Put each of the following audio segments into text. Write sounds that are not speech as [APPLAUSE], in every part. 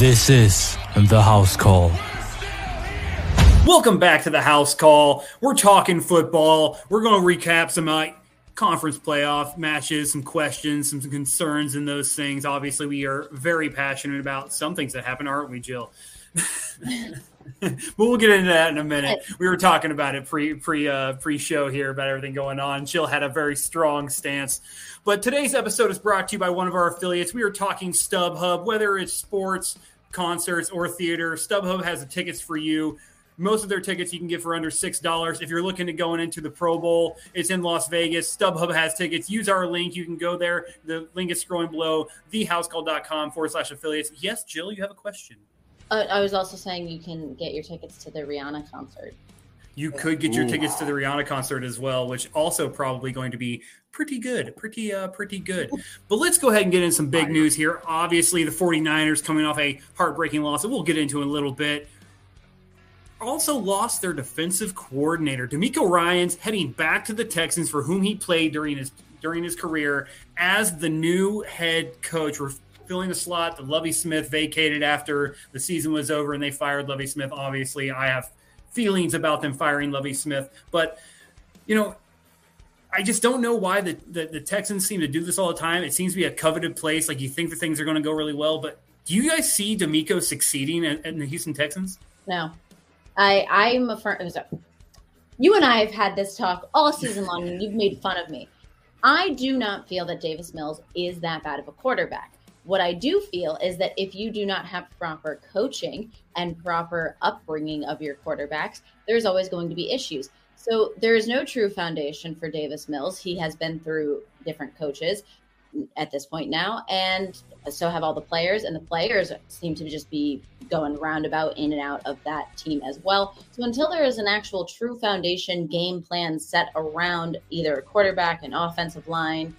This is the house call. Welcome back to the house call. We're talking football. We're going to recap some uh, conference playoff matches, some questions, some concerns, and those things. Obviously, we are very passionate about some things that happen, aren't we, Jill? [LAUGHS] [LAUGHS] but we'll get into that in a minute. We were talking about it pre pre uh, pre show here about everything going on. Jill had a very strong stance. But today's episode is brought to you by one of our affiliates. We are talking StubHub, whether it's sports, concerts, or theater. StubHub has the tickets for you. Most of their tickets you can get for under six dollars. If you're looking to going into the Pro Bowl, it's in Las Vegas. StubHub has tickets. Use our link. You can go there. The link is scrolling below. Thehousecall.com forward slash affiliates. Yes, Jill, you have a question. Uh, I was also saying you can get your tickets to the Rihanna concert. You could get your tickets to the Rihanna concert as well, which also probably going to be pretty good, pretty uh pretty good. But let's go ahead and get in some big news here. Obviously, the 49ers coming off a heartbreaking loss that we'll get into in a little bit. Also lost their defensive coordinator. DeMeco Ryans heading back to the Texans for whom he played during his during his career as the new head coach. Filling the slot that Lovie Smith vacated after the season was over and they fired Lovie Smith. Obviously, I have feelings about them firing Lovie Smith, but you know, I just don't know why the, the, the, Texans seem to do this all the time. It seems to be a coveted place. Like you think that things are going to go really well, but do you guys see DeMeco succeeding in, in the Houston Texans? No, I I'm a firm. You and I have had this talk all season long, and you've made fun of me. I do not feel that Davis Mills is that bad of a quarterback. What I do feel is that if you do not have proper coaching and proper upbringing of your quarterbacks, there's always going to be issues. So there is no true foundation for Davis Mills. He has been through different coaches at this point now, and so have all the players, and the players seem to just be going roundabout in and out of that team as well. So until there is an actual true foundation game plan set around either a quarterback, an offensive line,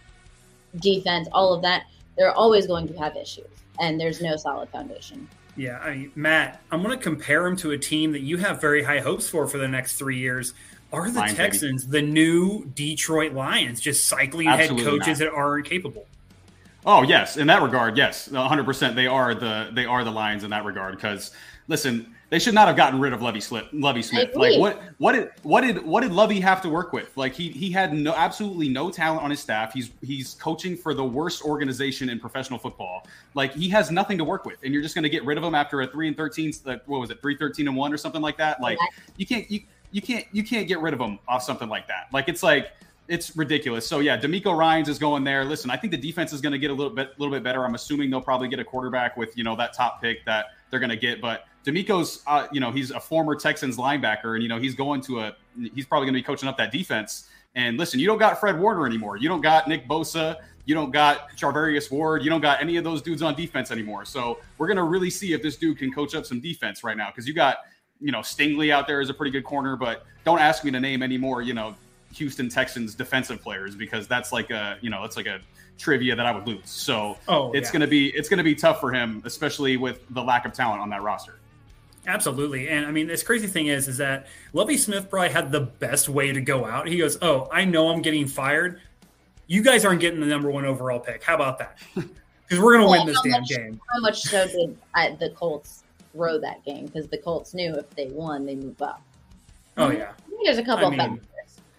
defense, all of that, they're always going to have issues, and there's no solid foundation. Yeah, I mean, Matt, I'm going to compare him to a team that you have very high hopes for for the next three years. Are the Lions, Texans baby. the new Detroit Lions, just cycling Absolutely head coaches not. that aren't capable? Oh yes, in that regard, yes, 100. percent They are the they are the Lions in that regard. Because listen, they should not have gotten rid of Lovie Smith. Lovie Smith. Like what what did what did what did Lovie have to work with? Like he he had no absolutely no talent on his staff. He's he's coaching for the worst organization in professional football. Like he has nothing to work with, and you're just going to get rid of him after a three and thirteen. What was it, three thirteen and one or something like that? Like you can't you you can't you can't get rid of him off something like that. Like it's like it's ridiculous. So yeah, DeMeco Ryans is going there. Listen, I think the defense is going to get a little bit little bit better. I'm assuming they'll probably get a quarterback with you know that top pick that they're going to get. But DeMeco's uh, you know he's a former Texans linebacker, and you know he's going to a he's probably going to be coaching up that defense. And listen, you don't got Fred Warner anymore. You don't got Nick Bosa. You don't got Charvarius Ward. You don't got any of those dudes on defense anymore. So we're going to really see if this dude can coach up some defense right now because you got you know Stingley out there is a pretty good corner, but don't ask me to name any more. You know Houston Texans defensive players because that's like a you know that's like a trivia that I would lose. So oh, it's yeah. gonna be it's gonna be tough for him, especially with the lack of talent on that roster. Absolutely. And I mean, this crazy thing is, is that Lovie Smith probably had the best way to go out. He goes, Oh, I know I'm getting fired. You guys aren't getting the number one overall pick. How about that? [LAUGHS] Because we're going to well, win this damn much, game. How much so did I, the Colts throw that game? Because the Colts knew if they won, they move up. Oh, yeah. there's a couple I mean, of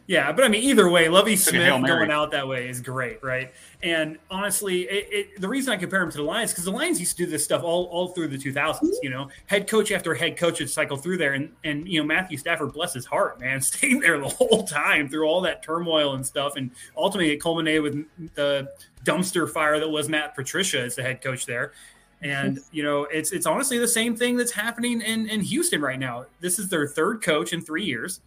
yeah, but I mean, either way, Lovie Smith going out that way is great, right? And honestly, it, it, the reason I compare him to the Lions because the Lions used to do this stuff all, all through the 2000s. You know, head coach after head coach would cycle through there, and and you know Matthew Stafford, bless his heart, man, [LAUGHS] stayed there the whole time through all that turmoil and stuff, and ultimately it culminated with the dumpster fire that was Matt Patricia as the head coach there. And [LAUGHS] you know, it's it's honestly the same thing that's happening in in Houston right now. This is their third coach in three years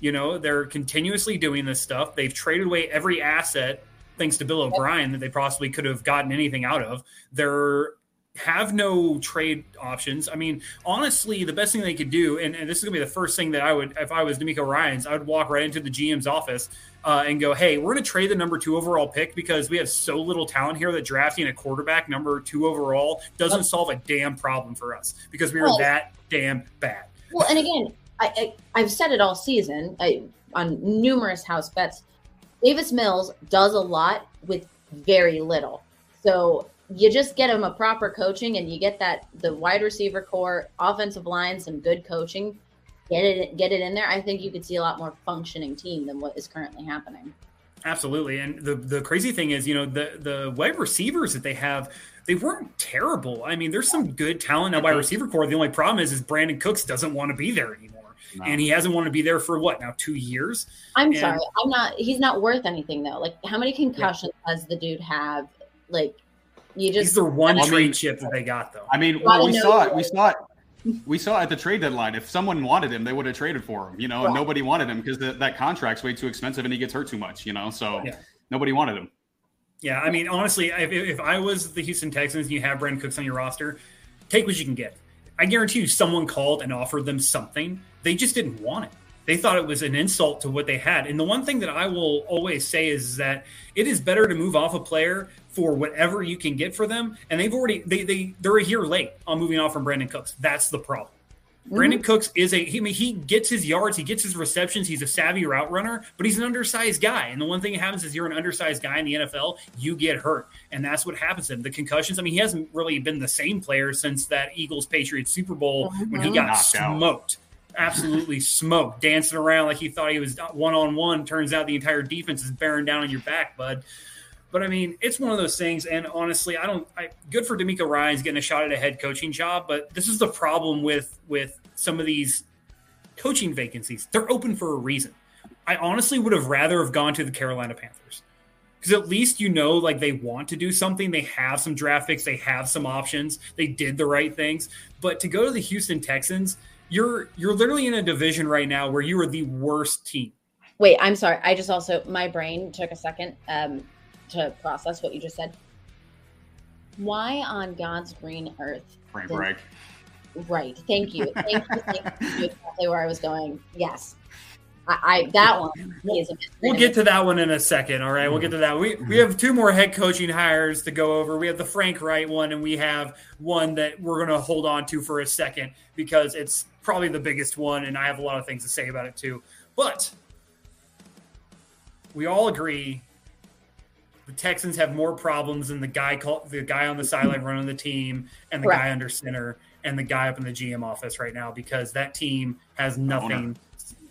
you know, they're continuously doing this stuff. They've traded away every asset thanks to Bill O'Brien that they possibly could have gotten anything out of. They're have no trade options. I mean, honestly, the best thing they could do, and, and this is going to be the first thing that I would, if I was DeMeco Ryans, I would walk right into the GM's office uh, and go, hey, we're going to trade the number two overall pick because we have so little talent here that drafting a quarterback number two overall doesn't solve a damn problem for us because we are well, that damn bad. Well, and again, I, I have said it all season I, on numerous house bets. Davis Mills does a lot with very little. So you just get him a proper coaching and you get that the wide receiver core, offensive line, some good coaching, get it get it in there. I think you could see a lot more functioning team than what is currently happening. Absolutely. And the the crazy thing is, you know, the the wide receivers that they have, they weren't terrible. I mean, there's some good talent now wide receiver core. The only problem is is Brandin Cooks doesn't want to be there anymore. No. And he hasn't wanted to be there for what now? Two years. I'm and, sorry, I'm not. He's not worth anything though. Like, how many concussions yeah. does the dude have? Like, you just he's the one trade mean, chip that they got though. I mean, well, we saw it. We saw it. We saw at the trade deadline. If someone wanted him, they would have traded for him. You know, and nobody wanted him because that contract's way too expensive and he gets hurt too much. You know, so yeah. nobody wanted him. Yeah, I mean, honestly, if, if I was the Houston Texans and you have Brandin Cooks on your roster, take what you can get. I guarantee you, someone called and offered them something. They just didn't want it. They thought it was an insult to what they had. And the one thing that I will always say is that it is better to move off a player for whatever you can get for them. And they've already they they they're a year late on moving off from Brandin Cooks. That's the problem. Mm-hmm. Brandin Cooks is a he, I mean, he gets his yards, he gets his receptions, he's a savvy route runner, but he's an undersized guy. And the one thing that happens is you're an undersized guy in the NFL, you get hurt. And that's what happens to him. The concussions, I mean, he hasn't really been the same player since that Eagles Patriots Super Bowl mm-hmm. when he got Knocked smoked. Out absolutely smoked, dancing around like he thought he was one on one. Turns out the entire defense is bearing down on your back, bud. But I mean, it's one of those things. And honestly, I don't. I, good for DeMeco Ryans getting a shot at a head coaching job, but this is the problem with with some of these coaching vacancies. They're open for a reason. I honestly would have rather have gone to the Carolina Panthers because at least you know like they want to do something. They have some draft picks. They have some options. They did the right things. But to go to the Houston Texans, you're you're literally in a division right now where you are the worst team. Wait, I'm sorry. I just also my brain took a second um, to process what you just said. Why on God's green earth? Frank Reich. Right. Thank you. Thank you. Thank you. Exactly where I was going. Yes. I, I that one is a We'll get to that one in a second. All right, we'll get to that. We mm-hmm. we have two more head coaching hires to go over. We have the Frank Reich one, and we have one that we're going to hold on to for a second because it's probably the biggest one, and I have a lot of things to say about it too. But we all agree the Texans have more problems than the guy called the guy on the sideline running the team and the right. guy under center and the guy up in the GM office right now because that team has nothing.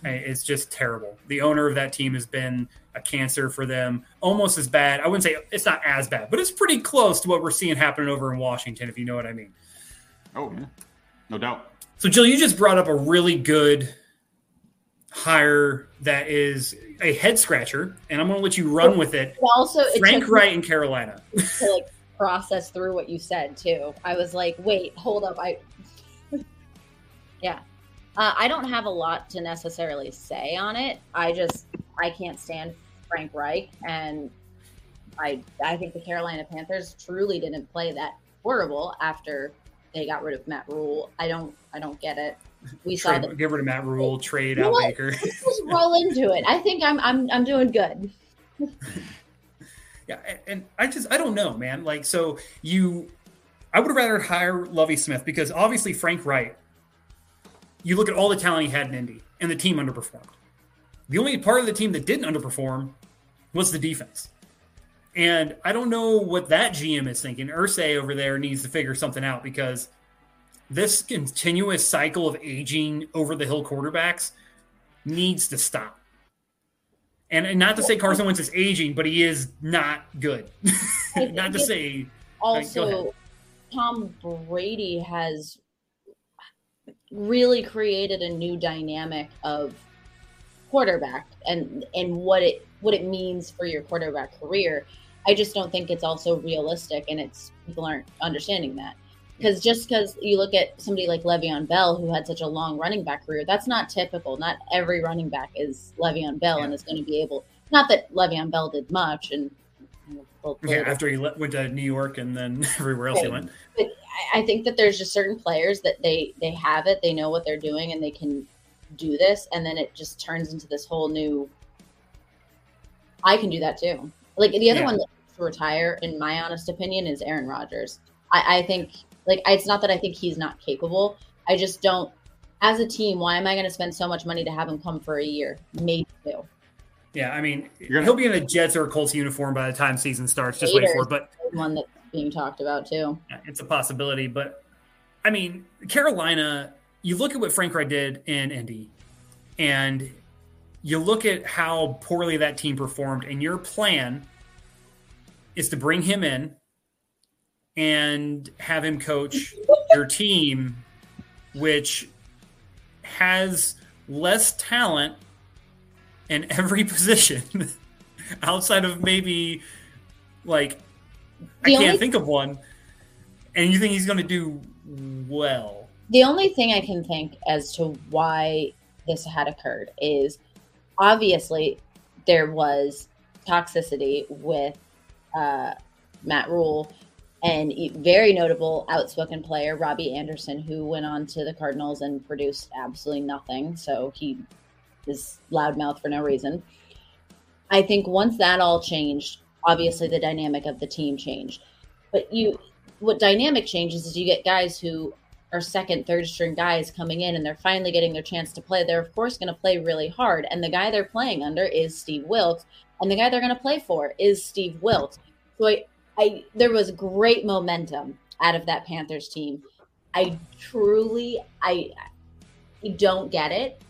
It's just terrible. The owner of that team has been a cancer for them, almost as bad. I wouldn't say it's not as bad, but it's pretty close to what we're seeing happening over in Washington, if you know what I mean. Oh, yeah. no doubt. So, Jill, you just brought up a really good hire that is a head scratcher, and I'm going to let you run with it. Also, Frank Reich in Carolina. [LAUGHS] To like process through what you said too. I was like, wait, hold up, I. [LAUGHS] yeah, uh, I don't have a lot to necessarily say on it. I just I can't stand Frank Reich, and I I think the Carolina Panthers truly didn't play that horrible after they got rid of Matt Rhule. I don't I don't get it. We trade, saw the get rid of Matt Rhule, trade you out Baker. just roll into it. I think I'm I'm I'm doing good. [LAUGHS] yeah, and, and I just I don't know, man. Like so you I would have rather hire Lovie Smith because obviously Frank Reich. You look at all the talent he had in Indy, and the team underperformed. The only part of the team that didn't underperform was the defense. And I don't know what that GM is thinking. Irsay over there needs to figure something out because this continuous cycle of aging over the hill quarterbacks needs to stop. And, and not to say Carson Wentz is aging, but he is not good. [LAUGHS] not to say. Also, Tom Brady has really created a new dynamic of quarterback and and what it what it means for your quarterback career. I just don't think it's also realistic, and it's people aren't understanding that. Because just because you look at somebody like Le'Veon Bell, who had such a long running back career, that's not typical. Not every running back is Le'Veon Bell yeah. and is going to be able. Not that Le'Veon Bell did much, and yeah, after he went to New York and then [LAUGHS] everywhere else right. he went. But I think that there's just certain players that they they have it, they know what they're doing, and they can do this, and then it just turns into this whole new. I can do that too. Like the other yeah. one that to retire, in my honest opinion, is Aaron Rodgers. I, I think like it's not that I think he's not capable. I just don't. As a team, why am I going to spend so much money to have him come for a year, maybe two? Yeah, I mean, gonna, he'll be in a Jets or a Colts uniform by the time season starts. Just wait for it. But one that being talked about too. It's a possibility, but I mean, Carolina. You look at what Frank Reich did in Indy, and you look at how poorly that team performed, and your plan is to bring him in and have him coach your team, which has less talent in every [LAUGHS] position outside of maybe like I can't only, think of one. And you think he's going to do well? The only thing I can think as to why this had occurred is obviously there was toxicity with uh, Matt Rhule and very notable outspoken player Robbie Anderson, who went on to the Cardinals and produced absolutely nothing. So he is loudmouth for no reason. I think once that all changed, obviously the dynamic of the team changed. But you, what dynamic changes is you get guys who are second, third string guys coming in and they're finally getting their chance to play. They're of course going to play really hard, and the guy they're playing under is Steve Wilks, and the guy they're going to play for is Steve Wilks. So I, I, there was great momentum out of that Panthers team. I truly, I, I don't get it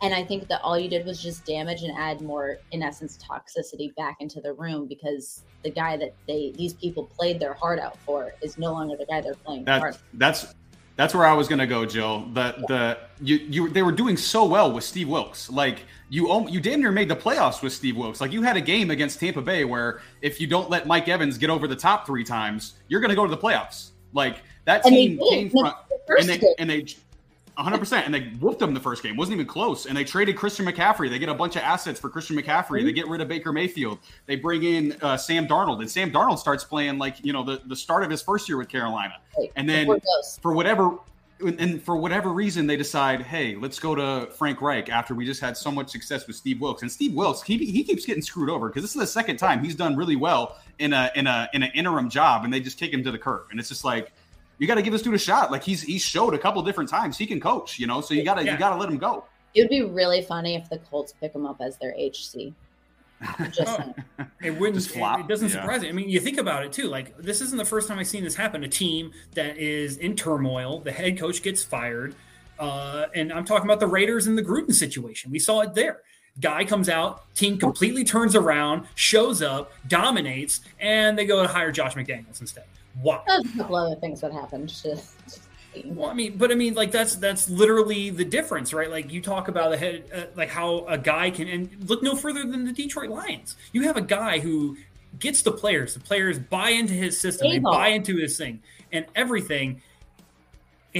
and I think that all you did was just damage and add more, in essence, toxicity back into the room because the guy that they these people played their heart out for is no longer the guy they're playing. That, that's that's where I was gonna go, Jill. The yeah. the you you they were doing so well with Steve Wilks. Like you you damn near made the playoffs with Steve Wilks. Like you had a game against Tampa Bay where if you don't let Mike Evans get over the top three times, you're gonna go to the playoffs. Like that team came from and they, and they 100%. And they whooped them the first game. Wasn't even close. And they traded Christian McCaffrey. They get a bunch of assets for Christian McCaffrey. They get rid of Baker Mayfield. They bring in uh, Sam Darnold. And Sam Darnold starts playing like, you know, the, the start of his first year with Carolina. and then for whatever and for whatever reason they decide, hey, let's go to Frank Reich after we just had so much success with Steve Wilks. And Steve Wilks, he, he keeps getting screwed over because this is the second time he's done really well in a in a in an interim job, and they just kick him to the curb. And it's just like you got to give this dude a shot. Like he's he's showed a couple different times he can coach, you know. So you gotta yeah. you gotta let him go. It would be really funny if the Colts pick him up as their HC. [LAUGHS] Just it wouldn't. Just flop. It, it doesn't yeah. surprise me. I mean, you think about it too. Like this isn't the first time I've seen this happen. A team that is in turmoil. The head coach gets fired, uh, and I'm talking about the Raiders and the Gruden situation. We saw it there. Guy comes out, team completely turns around, shows up, dominates, and they go to hire Josh McDaniels instead. Why? There's a couple other things that happened. well, I mean, but I mean, like that's that's literally the difference, right? Like you talk about the head, uh, like how a guy can, and look no further than the Detroit Lions. You have a guy who gets the players. The players buy into his system. They buy into his thing and everything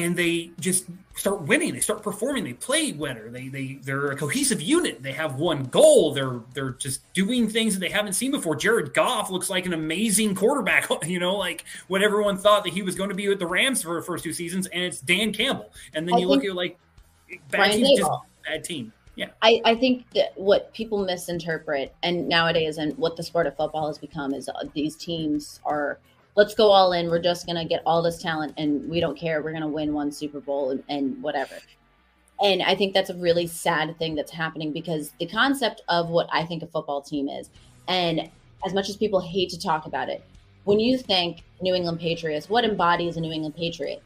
and they just start winning. They start performing. They play winner. They they they're a cohesive unit. They have one goal. They're they're just doing things that they haven't seen before. Jared Goff looks like an amazing quarterback. [LAUGHS] You know, like what everyone thought that he was going to be with the Rams for the first two seasons, and it's Dan Campbell. And then I you look at like bad team, just bad team. Yeah. I, I think that what people misinterpret and nowadays and what the sport of football has become is uh, these teams are let's go all in. We're just going to get all this talent and we don't care. We're going to win one Super Bowl and, and whatever. And I think that's a really sad thing that's happening because the concept of what I think a football team is, and as much as people hate to talk about it, when you think New England Patriots, what embodies a New England Patriot?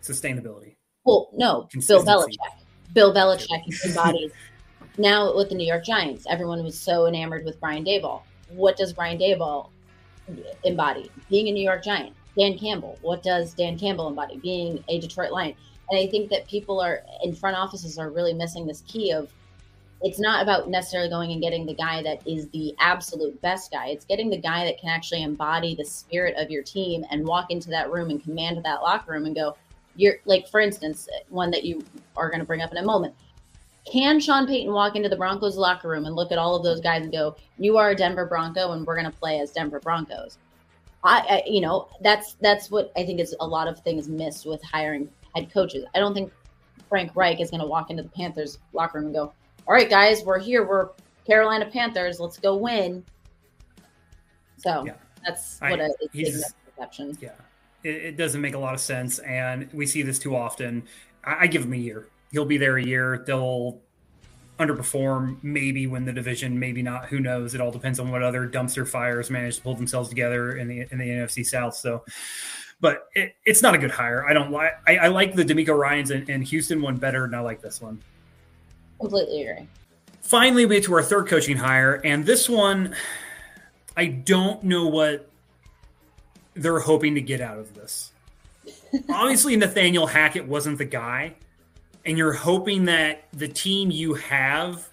Sustainability. Well, no, Bill Belichick. Bill Belichick embodies. now with the New York Giants, everyone was so enamored with Brian Daboll. What does Brian Daboll embody? Being a New York Giant. Dan Campbell. What does Dan Campbell embody? Being a Detroit Lion. And I think that people are in front offices are really missing this key of it's not about necessarily going and getting the guy that is the absolute best guy. It's getting the guy that can actually embody the spirit of your team and walk into that room and command that locker room and go, you're like, for instance, one that you are going to bring up in a moment. Can Sean Payton walk into the Broncos locker room and look at all of those guys and go, "You are a Denver Bronco, and we're going to play as Denver Broncos"? I, I, you know, that's that's what I think is a lot of things missed with hiring head coaches. I don't think Frank Reich is going to walk into the Panthers locker room and go, "All right, guys, we're here. We're Carolina Panthers. Let's go win." So yeah. that's what I, a misconception. Yeah, it, it, doesn't make a lot of sense, and we see this too often. I, I give him a year he'll be there a year. They'll underperform, maybe win the division, maybe not. Who knows? It all depends on what other dumpster fires manage to pull themselves together in the in the NFC South. So, but it, it's not a good hire. I don't like. I, I like the DeMeco Ryans and, and Houston one better, and I like this one. Completely agree. Finally, we get to our third coaching hire, and this one, I don't know what they're hoping to get out of this. [LAUGHS] Obviously, Nathaniel Hackett wasn't the guy, and you're hoping that the team you have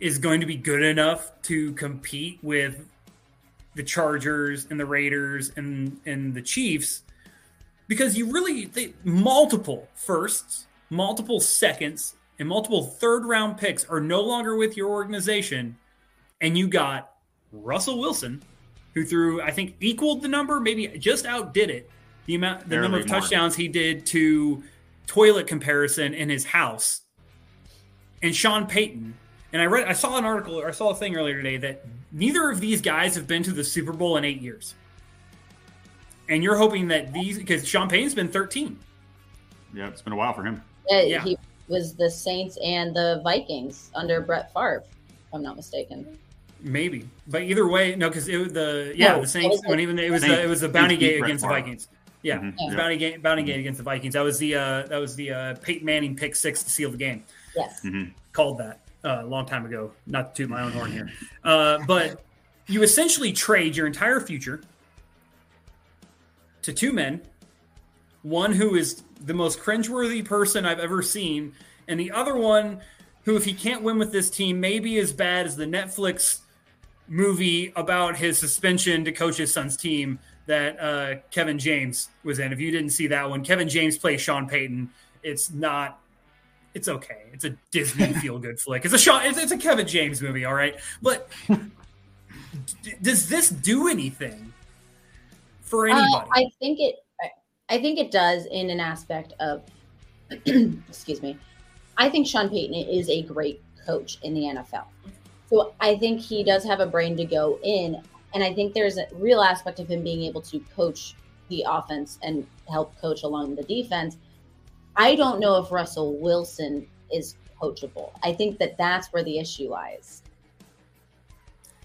is going to be good enough to compete with the Chargers and the Raiders and and the Chiefs because you really they, multiple firsts, multiple seconds, and multiple third round picks are no longer with your organization, and you got Russell Wilson, who threw I think equaled the number, maybe just outdid it, the amount the Barely number of touchdowns he did to toilet comparison in his house. And Sean Payton, and I read I saw an article or I saw a thing earlier today that neither of these guys have been to the Super Bowl in eight years. And you're hoping that these because Sean Payton's been 13. Yeah, it's been a while for him. Yeah, yeah. he was the Saints and the Vikings under Brett Favre, if I'm not mistaken. Maybe, but either way, no, because it was the yeah no, the Saints when even it was the, it was the bounty gate against the Vikings. Yeah, mm-hmm. bounty game bounty game against the Vikings. That was the uh, that was the uh, Peyton Manning pick six to seal the game. Yes, mm-hmm. called that uh, a long time ago. Not to toot my own horn here, [LAUGHS] uh, but you essentially trade your entire future to two men, one who is the most cringeworthy person I've ever seen, and the other one who, if he can't win with this team, may be as bad as the Netflix movie about his suspension to coach his son's team that uh, Kevin James was in. If you didn't see that one, Kevin James plays Sean Payton. It's not. It's okay. It's a Disney [LAUGHS] feel good flick. It's a Sean. It's, it's, a Kevin James movie. All right, but [LAUGHS] d- does this do anything for anybody? Uh, I think it. I think it does in an aspect of. [CLEARS THROAT] excuse me. I think Sean Payton is a great coach in the NFL. So I think he does have a brain to go in. And I think there's a real aspect of him being able to coach the offense and help coach along the defense. I don't know if Russell Wilson is coachable. I think that that's where the issue lies.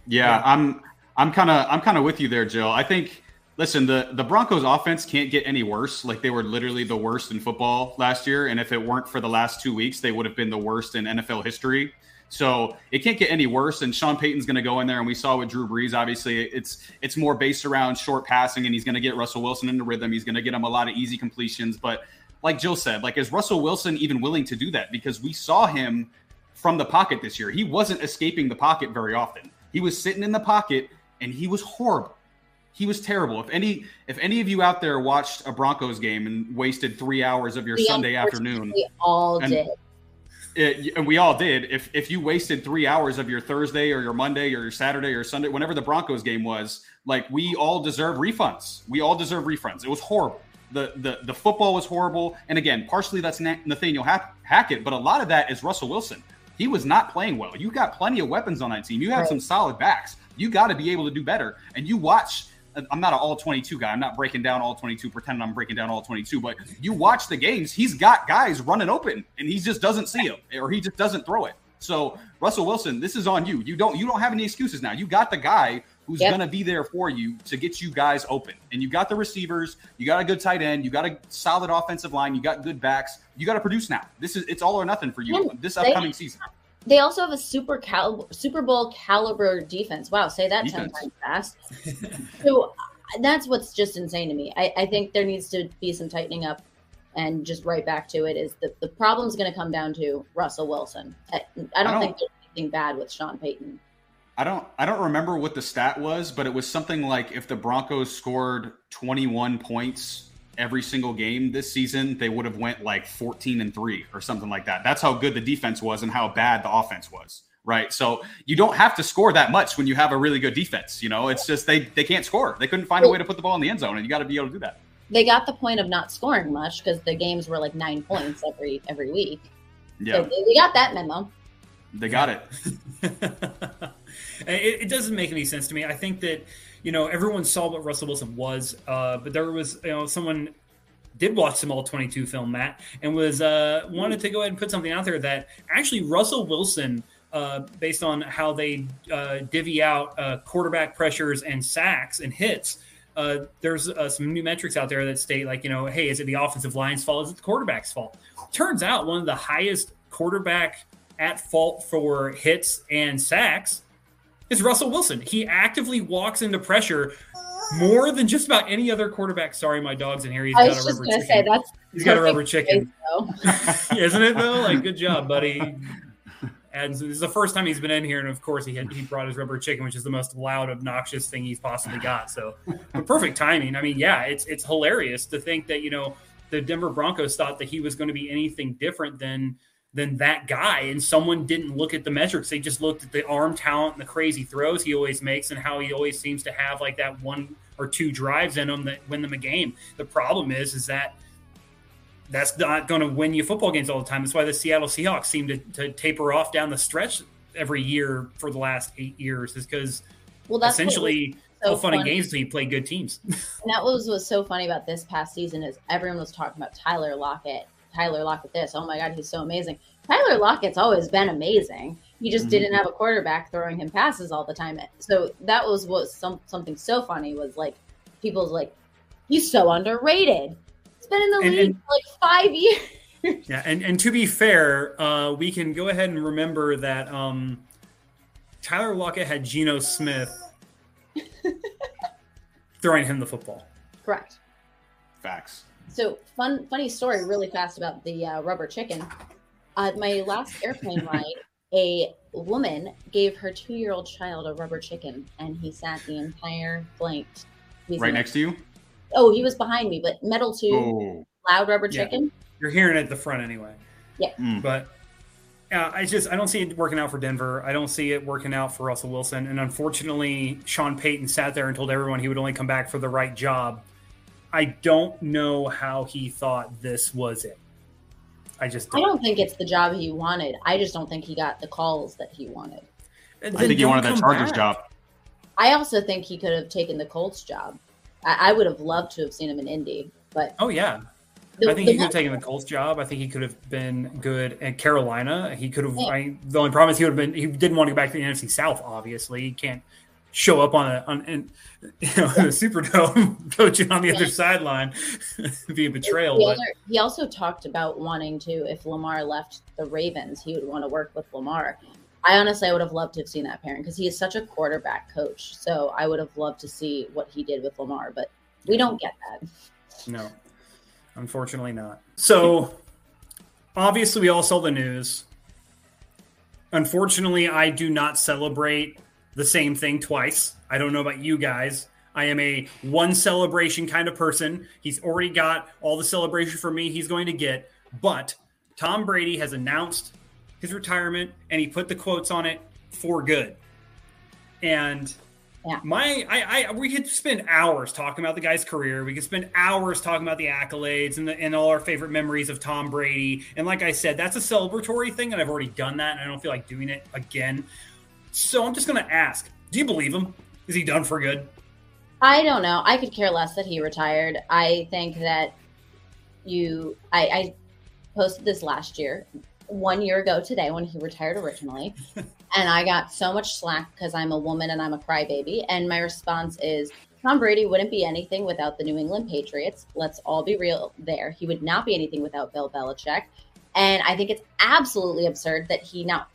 Yeah, I'm I'm kind of I'm kind of with you there, Jill. I think listen, the the Broncos offense can't get any worse. Like they were literally the worst in football last year and if it weren't for the last 2 weeks, they would have been the worst in NFL history. So it can't get any worse. And Sean Payton's going to go in there, and we saw with Drew Brees. Obviously, it's it's more based around short passing, and he's going to get Russell Wilson into rhythm. He's going to get him a lot of easy completions. But like Jill said, like is Russell Wilson even willing to do that? Because we saw him from the pocket this year. He wasn't escaping the pocket very often. He was sitting in the pocket, and he was horrible. He was terrible. If any if any of you out there watched a Broncos game and wasted three hours of your we Sunday afternoon, we all and, did it, and we all did. If if you wasted three hours of your Thursday or your Monday or your Saturday or Sunday, whenever the Broncos game was, like we all deserve refunds. We all deserve refunds. It was horrible. The the the football was horrible. And again, partially that's Nathaniel Hackett, but a lot of that is Russell Wilson. He was not playing well. You got plenty of weapons on that team. You have right. some solid backs. You got to be able to do better. And you watch I'm not an all 22 guy. I'm not breaking down all 22, pretending I'm breaking down all 22. But you watch the games, he's got guys running open, and he just doesn't see them, or he just doesn't throw it. So Russell Wilson, this is on you. You don't you don't have any excuses now. You got the guy who's yep. going to be there for you to get you guys open, and you got the receivers. You got a good tight end. You got a solid offensive line. You got good backs. You got to produce now. This is it's all or nothing for you this upcoming season. They also have a super cal- Super Bowl caliber defense. Wow, say that defense. ten times fast. [LAUGHS] so uh, that's what's just insane to me. I, I think there needs to be some tightening up and just right back to it is that the problem's going to come down to Russell Wilson. I, I, don't, I don't think there's anything bad with Sean Payton. I don't I don't remember what the stat was, but it was something like if the Broncos scored 21 points every single game this season, they would have went like 14 and 3 or something like that. That's how good the defense was and how bad the offense was right? So you don't have to score that much when you have a really good defense. You know, it's just they they can't score. They couldn't find a way to put the ball in the end zone, and you got to be able to do that. They got the point of not scoring much because the games were like nine points every every week. Yeah, so they got that memo. They got it. [LAUGHS] it. It doesn't make any sense to me. I think that you know everyone saw what Russell Wilson was, uh, but there was you know someone did watch some all 22 film, Matt, and was uh, wanted to go ahead and put something out there that actually Russell Wilson, uh, based on how they uh, divvy out uh, quarterback pressures and sacks and hits, uh, there's uh, some new metrics out there that state like, you know, hey, is it the offensive line's fault? Is it the quarterback's fault? Turns out one of the highest quarterback at fault for hits and sacks is Russell Wilson. He actively walks into pressure more than just about any other quarterback. Sorry, my dog's in here. He's I got was a just rubber chicken. say that's He's got a rubber chicken, [LAUGHS] [LAUGHS] isn't it? Though, like, good job, buddy. And this is the first time he's been in here, and of course, he had, he brought his rubber chicken, which is the most loud, obnoxious thing he's possibly got. So, perfect timing. I mean, yeah, it's it's hilarious to think that you know the Denver Broncos thought that he was going to be anything different than than that guy, and someone didn't look at the metrics. They just looked at the arm talent and the crazy throws he always makes, and how he always seems to have like that one or two drives in him that win them a game. The problem is, is that that's not going to win you football games all the time. That's why the Seattle Seahawks seem to, to taper off down the stretch every year for the last eight years, is because Well, that's essentially so all fun and funny. games until you play good teams. [LAUGHS] And that was what's so funny about this past season is everyone was talking about Tyler Lockett. Tyler Lockett, this. Oh my God, he's so amazing. Tyler Lockett's always been amazing. He just Mhm. didn't have a quarterback throwing him passes all the time. So that was what some something so funny was like people's like, he's so underrated. He's been in the And- league and- for like five [LAUGHS] years. Yeah, and, and to be fair, uh, we can go ahead and remember that um, Tyler Lockett had Geno Smith [LAUGHS] throwing him the football. Correct. Facts. So fun, funny story, really fast about the uh, rubber chicken. Uh, my last airplane [LAUGHS] ride, a woman gave her two-year-old child a rubber chicken, and he sat the entire flight. He's Right next to you. Oh, he was behind me, but metal tube, Oh. loud rubber Yeah. chicken. You're hearing it at the front anyway. Mm. But uh, I just I don't see it working out for Denver. I don't see it working out for Russell Wilson. And unfortunately, Sean Payton sat there and told everyone he would only come back for the right job. I don't know how he thought this was it. I just I don't. don't think it's the job he wanted. I just don't think he got the calls that he wanted. I think he wanted that Chargers back. job. I also think he could have taken the Colts job. I, I would have loved to have seen him in Indy, but Oh yeah, the, I think the he could have taken the Colts job. I think he could have been good at Carolina. He could have. I, the only problem is he would have been. He didn't want to go back to the NFC South. Obviously, he can't show up on a on in, you know in the Superdome [LAUGHS] coaching on the other sideline. [LAUGHS] Be a betrayal. But other, he also talked about wanting to, if Lamar left the Ravens, he would want to work with Lamar. I honestly, I would have loved to have seen that pairing because he is such a quarterback coach. So I would have loved to see what he did with Lamar, but we don't get that. no, unfortunately not. So obviously, we all saw the news. Unfortunately, I do not celebrate the same thing twice. I don't know about you guys. I am a one celebration kind of person. He's already got all the celebration for me he's going to get. But Tom Brady has announced his retirement and he put the quotes on it for good. And Yeah. my I, I we could spend hours talking about the guy's career. We could spend hours talking about the accolades and the, and all our favorite memories of Tom Brady. And like I said, that's a celebratory thing, and I've already done that, and I don't feel like doing it again. So I'm just gonna ask: Do you believe him? Is he done for good? I don't know. I could care less that he retired. I think that you, I, I posted this last year, one year ago today when he retired originally. [LAUGHS] and I got so much slack because I'm a woman and I'm a crybaby. And my response is Tom Brady wouldn't be anything without the New England Patriots. Let's all be real there. He would not be anything without Bill Belichick. And I think it's absolutely absurd that he now,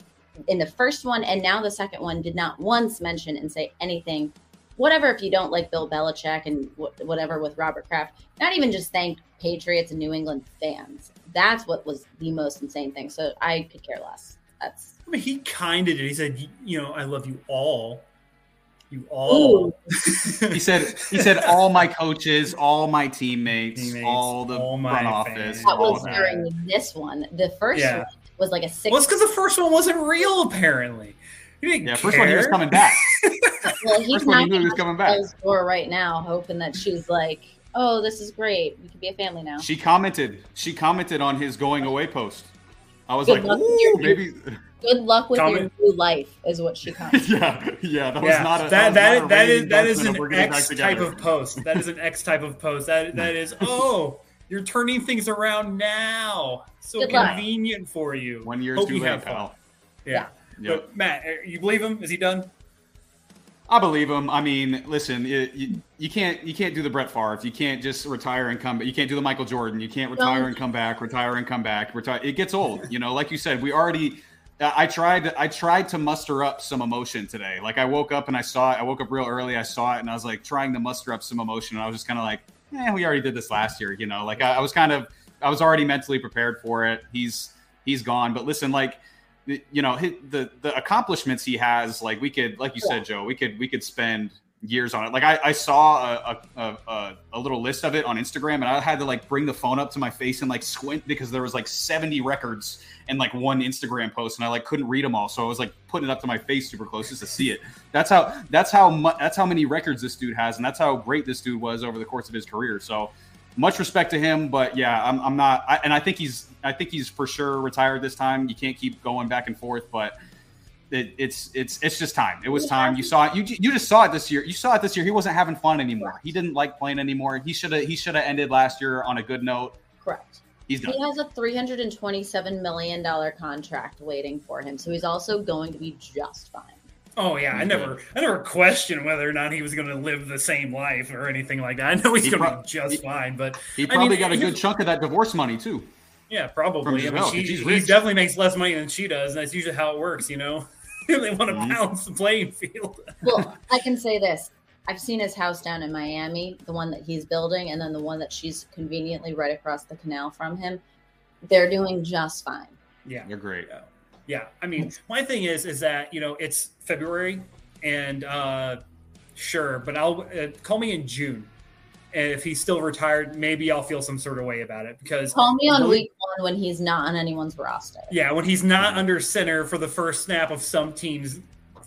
in the first one and now the second one, did not once mention and say anything whatever if you don't like Bill Belichick and wh- whatever with Robert Kraft, not even just thank Patriots and New England fans. That's what was the most insane thing. So I could care less. That's I mean, he kind of did. He said, "You know, I love you all, you all." He said he said all my coaches, all my teammates, Teammates, all the all my front fans. office. that all was that. during this one. The first Yeah. one was like a six. Well, it's because the first one wasn't real. Apparently, he didn't Yeah, care. first one he was coming back. [LAUGHS] well, he's first one he knew knocking he was coming back. Bill's door right now, hoping that she's like, "Oh, this is great. We can be a family now." She commented. She commented on his going away post. I was Good like, luck Ooh, your- maybe. Good luck with Comment- your new life, is what she commented. [LAUGHS] yeah, yeah. That was yeah, not a that was that not a that ringing is that is an we're getting back X type of post. That is an X type of post. That that is [LAUGHS] oh You're turning things around now. So Good convenient luck. for you. One year too late, pal. Yeah. yeah. But Matt, uh, you believe him? Is he done? I believe him. I mean, listen, it, you, you can't you can't do the Brett Favre. You can't just retire and come. Back. You can't do the Michael Jordan. You can't retire and come back. Retire and come back. Retire. It gets old. You know, like you said, we already. I tried. I tried to muster up some emotion today. Like I woke up and I saw it. I woke up real early. I saw it and I was like trying to muster up some emotion. And I was just kind of like, "Yeah, we already did this last year." You know, like I, I was kind of. I was already mentally prepared for it. He's he's gone. But listen, like you know the the accomplishments he has like we could like you said joe we could we could spend years on it like i, I saw a, a, a, a, little list of it on instagram and i had to like bring the phone up to my face and like squint because there was like 70 records and like one instagram post and i like couldn't read them all so i was like putting it up to my face super close just to see it that's how that's how much that's how many records this dude has and that's how great this dude was over the course of his career so much respect to him, but yeah, I'm, I'm not. I, and I think he's I think he's for sure retired this time. You can't keep going back and forth, but it, it's it's it's just time. It was time. You saw it. You you just saw it this year. You saw it this year. He wasn't having fun anymore. He didn't like playing anymore. He should have he should have ended last year on a good note. Correct. He's done. He has a three hundred and twenty seven million dollar contract waiting for him, so he's also going to be just fine. Oh yeah, I never, I never questioned whether or not he was going to live the same life or anything like that. I know he's he going to pro- be just he, fine, but he probably I mean, got a good chunk of that divorce money too. Yeah, probably. I mean, she, he definitely makes less money than she does, and that's usually how it works. You know, [LAUGHS] they want to mm-hmm. balance the playing field. [LAUGHS] well, I can say this: I've seen his house down in Miami, the one that he's building, and then the one that she's conveniently right across the canal from him. They're doing just fine. Yeah, they're great. Yeah. Yeah, I mean, my thing is, is that you know it's February, and uh, sure, but I'll uh, call me in June, and if he's still retired, maybe I'll feel some sort of way about it because call me on week one when he's not on anyone's roster. Yeah, when he's not under center for the first snap of some team's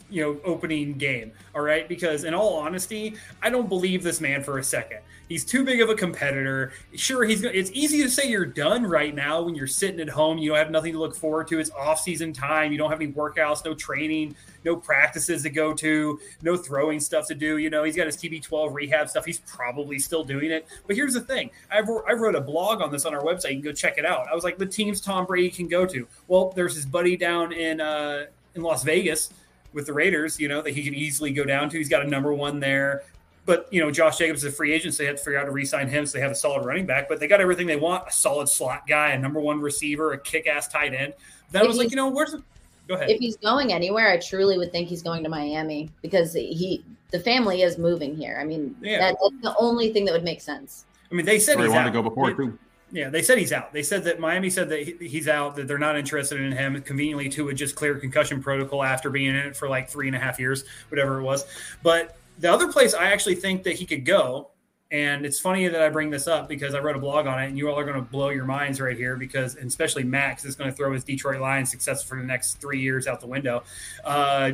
you know opening game. All right? Because in all honesty i don't believe this man for a second he's too big of a competitor. Sure he's it's easy to say you're done right now when you're sitting at home you don't have nothing to look forward to. It's off season time. You don't have any workouts no training no practices to go to no throwing stuff to do. You know he's got his tb12 rehab stuff. He's probably still doing it. But here's the thing. I've, I wrote a blog on this on our website. You can go check it out. I was like the teams tom brady can go to. Well there's his buddy down in uh in las vegas with the Raiders, you know, that he can easily go down to. He's got a number one there. But, you know, Josh Jacobs is a free agent, so they have to figure out how to re sign him so they have a solid running back. But they got everything they want a solid slot guy, a number one receiver, a kick ass tight end. That if was like, you know, where's the. Go ahead. If he's going anywhere, I truly would think he's going to Miami because he the family is moving here. I mean, yeah. that, that's the only thing that would make sense. I mean, they said he wanted to go before too. Yeah, they said he's out. They said that Miami said that he's out, that they're not interested in him. Conveniently, too, would just clear concussion protocol after being in it for like three and a half years, whatever it was. But the other place I actually think that he could go, and it's funny that I bring this up because I wrote a blog on it, and you all are going to blow your minds right here because, especially Max, is going to throw his Detroit Lions success for the next three years out the window. Uh,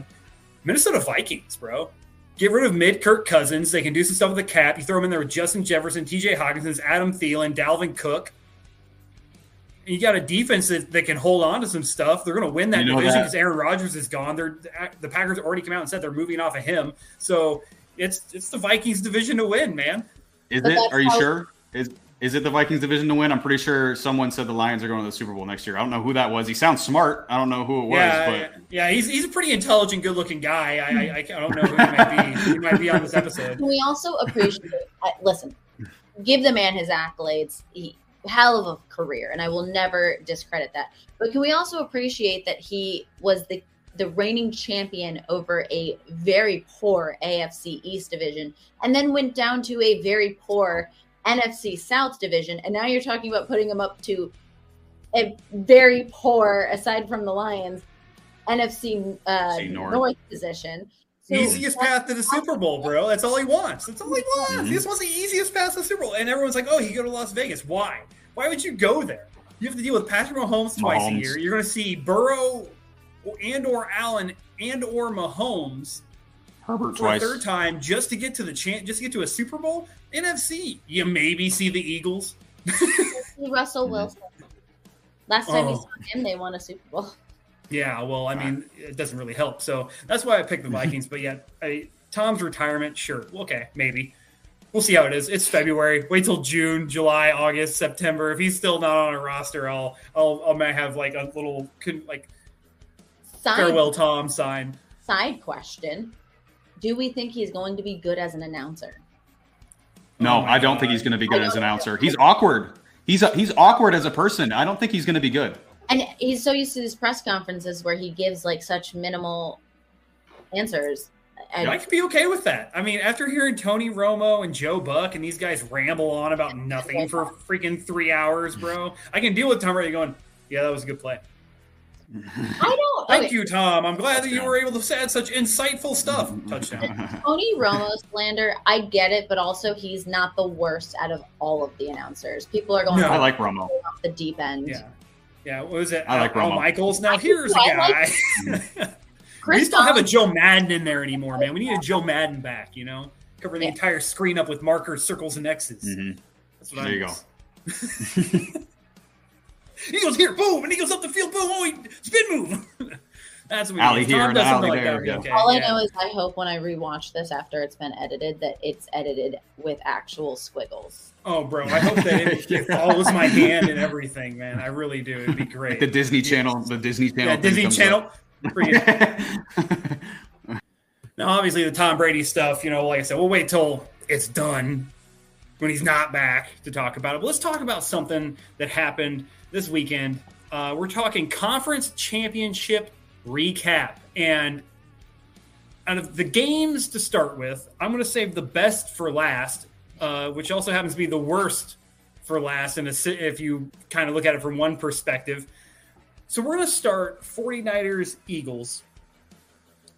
Minnesota Vikings, bro. Get rid of mid Kirk Cousins. They can do some stuff with the cap. You throw them in there with Justin Jefferson, TJ Hockenson, Adam Thielen, Dalvin Cook. And you got a defense that, that can hold on to some stuff. They're going to win that you know division because Aaron Rodgers is gone. They're the Packers already come out and said they're moving off of him. So it's it's the Vikings division to win, man. Is it? Are you sure? Is is it the Vikings division to win? I'm pretty sure someone said the Lions are going to the Super Bowl next year. I don't know who that was. He sounds smart. I don't know who it was. Yeah, but yeah, he's, he's a pretty intelligent, good looking guy. I, I, I don't know who he might be. He might be on this episode. Can we also appreciate. listen, give the man his accolades. He, hell of a career, and I will never discredit that. But can we also appreciate that he was the the reigning champion over a very poor AFC East division, and then went down to a very poor NFC South division, and now you're talking about putting them up to a very poor, aside from the Lions, NFC uh, North. North. position. So easiest path to the Super Bowl, bro. That's all he wants. That's all he wants. Mm-hmm. He just wants the easiest path to the Super Bowl. And everyone's like, oh, you go to Las Vegas. Why? Why would you go there? You have to deal with Patrick Mahomes twice Mahomes. a year. You're going to see Burrow and or Allen and or Mahomes Herbert for twice. a third time just to get to the chance, just to get to a Super Bowl. NFC, you maybe see the Eagles. [LAUGHS] Russell. Wilson. Last time oh. we saw him, they won a Super Bowl. Yeah, well, I mean, it doesn't really help. So that's why I picked the Vikings. but yeah, I, Tom's retirement, sure, okay, maybe. we'll see how it is. It's February. Wait till June, July, August, September. If he's still not on a roster, I'll I'll I might have like a little like side, farewell Tom sign. Side question: Do we think he's going to be good as an announcer? No, oh I don't God. think he's going to be good as an announcer. He's awkward. He's a, he's awkward as a person. I don't think he's going to be good. And he's so used to these press conferences where he gives like such minimal answers and I could be okay with that. I mean, after hearing Tony Romo and Joe Buck and these guys ramble on about nothing for freaking three hours, bro, I can deal with Tom Brady going, "Yeah, that was a good play." I [LAUGHS] don't. Thank okay. you, Tom. I'm glad that you were able to add such insightful stuff. [LAUGHS] Touchdown. Tony Romo slander, I get it, but also he's not the worst out of all of the announcers. People are going. No, I like Romo off the deep end. Yeah, yeah. What was it? I like Romo. Michaels. Now here's a guy. [LAUGHS] Like- Chris we just don't have a John Madden in there anymore, man. We need a John Madden back, you know? Cover the yeah. entire screen up with markers, circles, and X's. Mm-hmm. That's what there I you go. He goes here, boom, and he goes up the field, boom, oh, he, spin move. [LAUGHS] That's what alley here and alley like there. Okay. All yeah. I know is I hope when I rewatch this after it's been edited that it's edited with actual squiggles. Oh, bro, I hope that it, it [LAUGHS] follows my hand and everything, man. I really do. It'd be great. the Disney Channel, the Disney Channel, yeah, Disney Channel. [LAUGHS] Now, obviously, the Tom Brady stuff, you know, like I said, we'll wait till it's done when he's not back to talk about it. But let's talk about something that happened this weekend. Uh, we're talking conference championship recap. And out of the games to start with, I'm going to save the best for last, uh, which also happens to be the worst for last. And if you kind of look at it from one perspective, so we're going to start 49ers Eagles.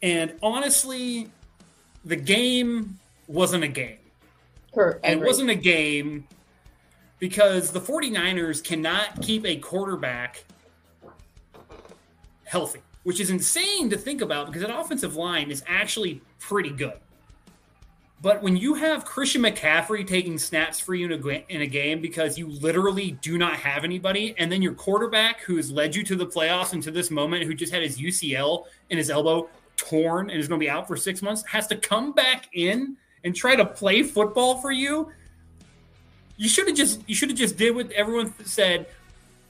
And honestly, the game wasn't a game. It wasn't a game because the 49ers cannot keep a quarterback healthy, which is insane to think about because that offensive line is actually pretty good. But when you have Christian McCaffrey taking snaps for you in a, in a, game because you literally do not have anybody, and then your quarterback who has led you to the playoffs and to this moment, who just had his UCL and his elbow torn and is going to be out for six months, has to come back in and try to play football for you. You should have just you should have just did what everyone said.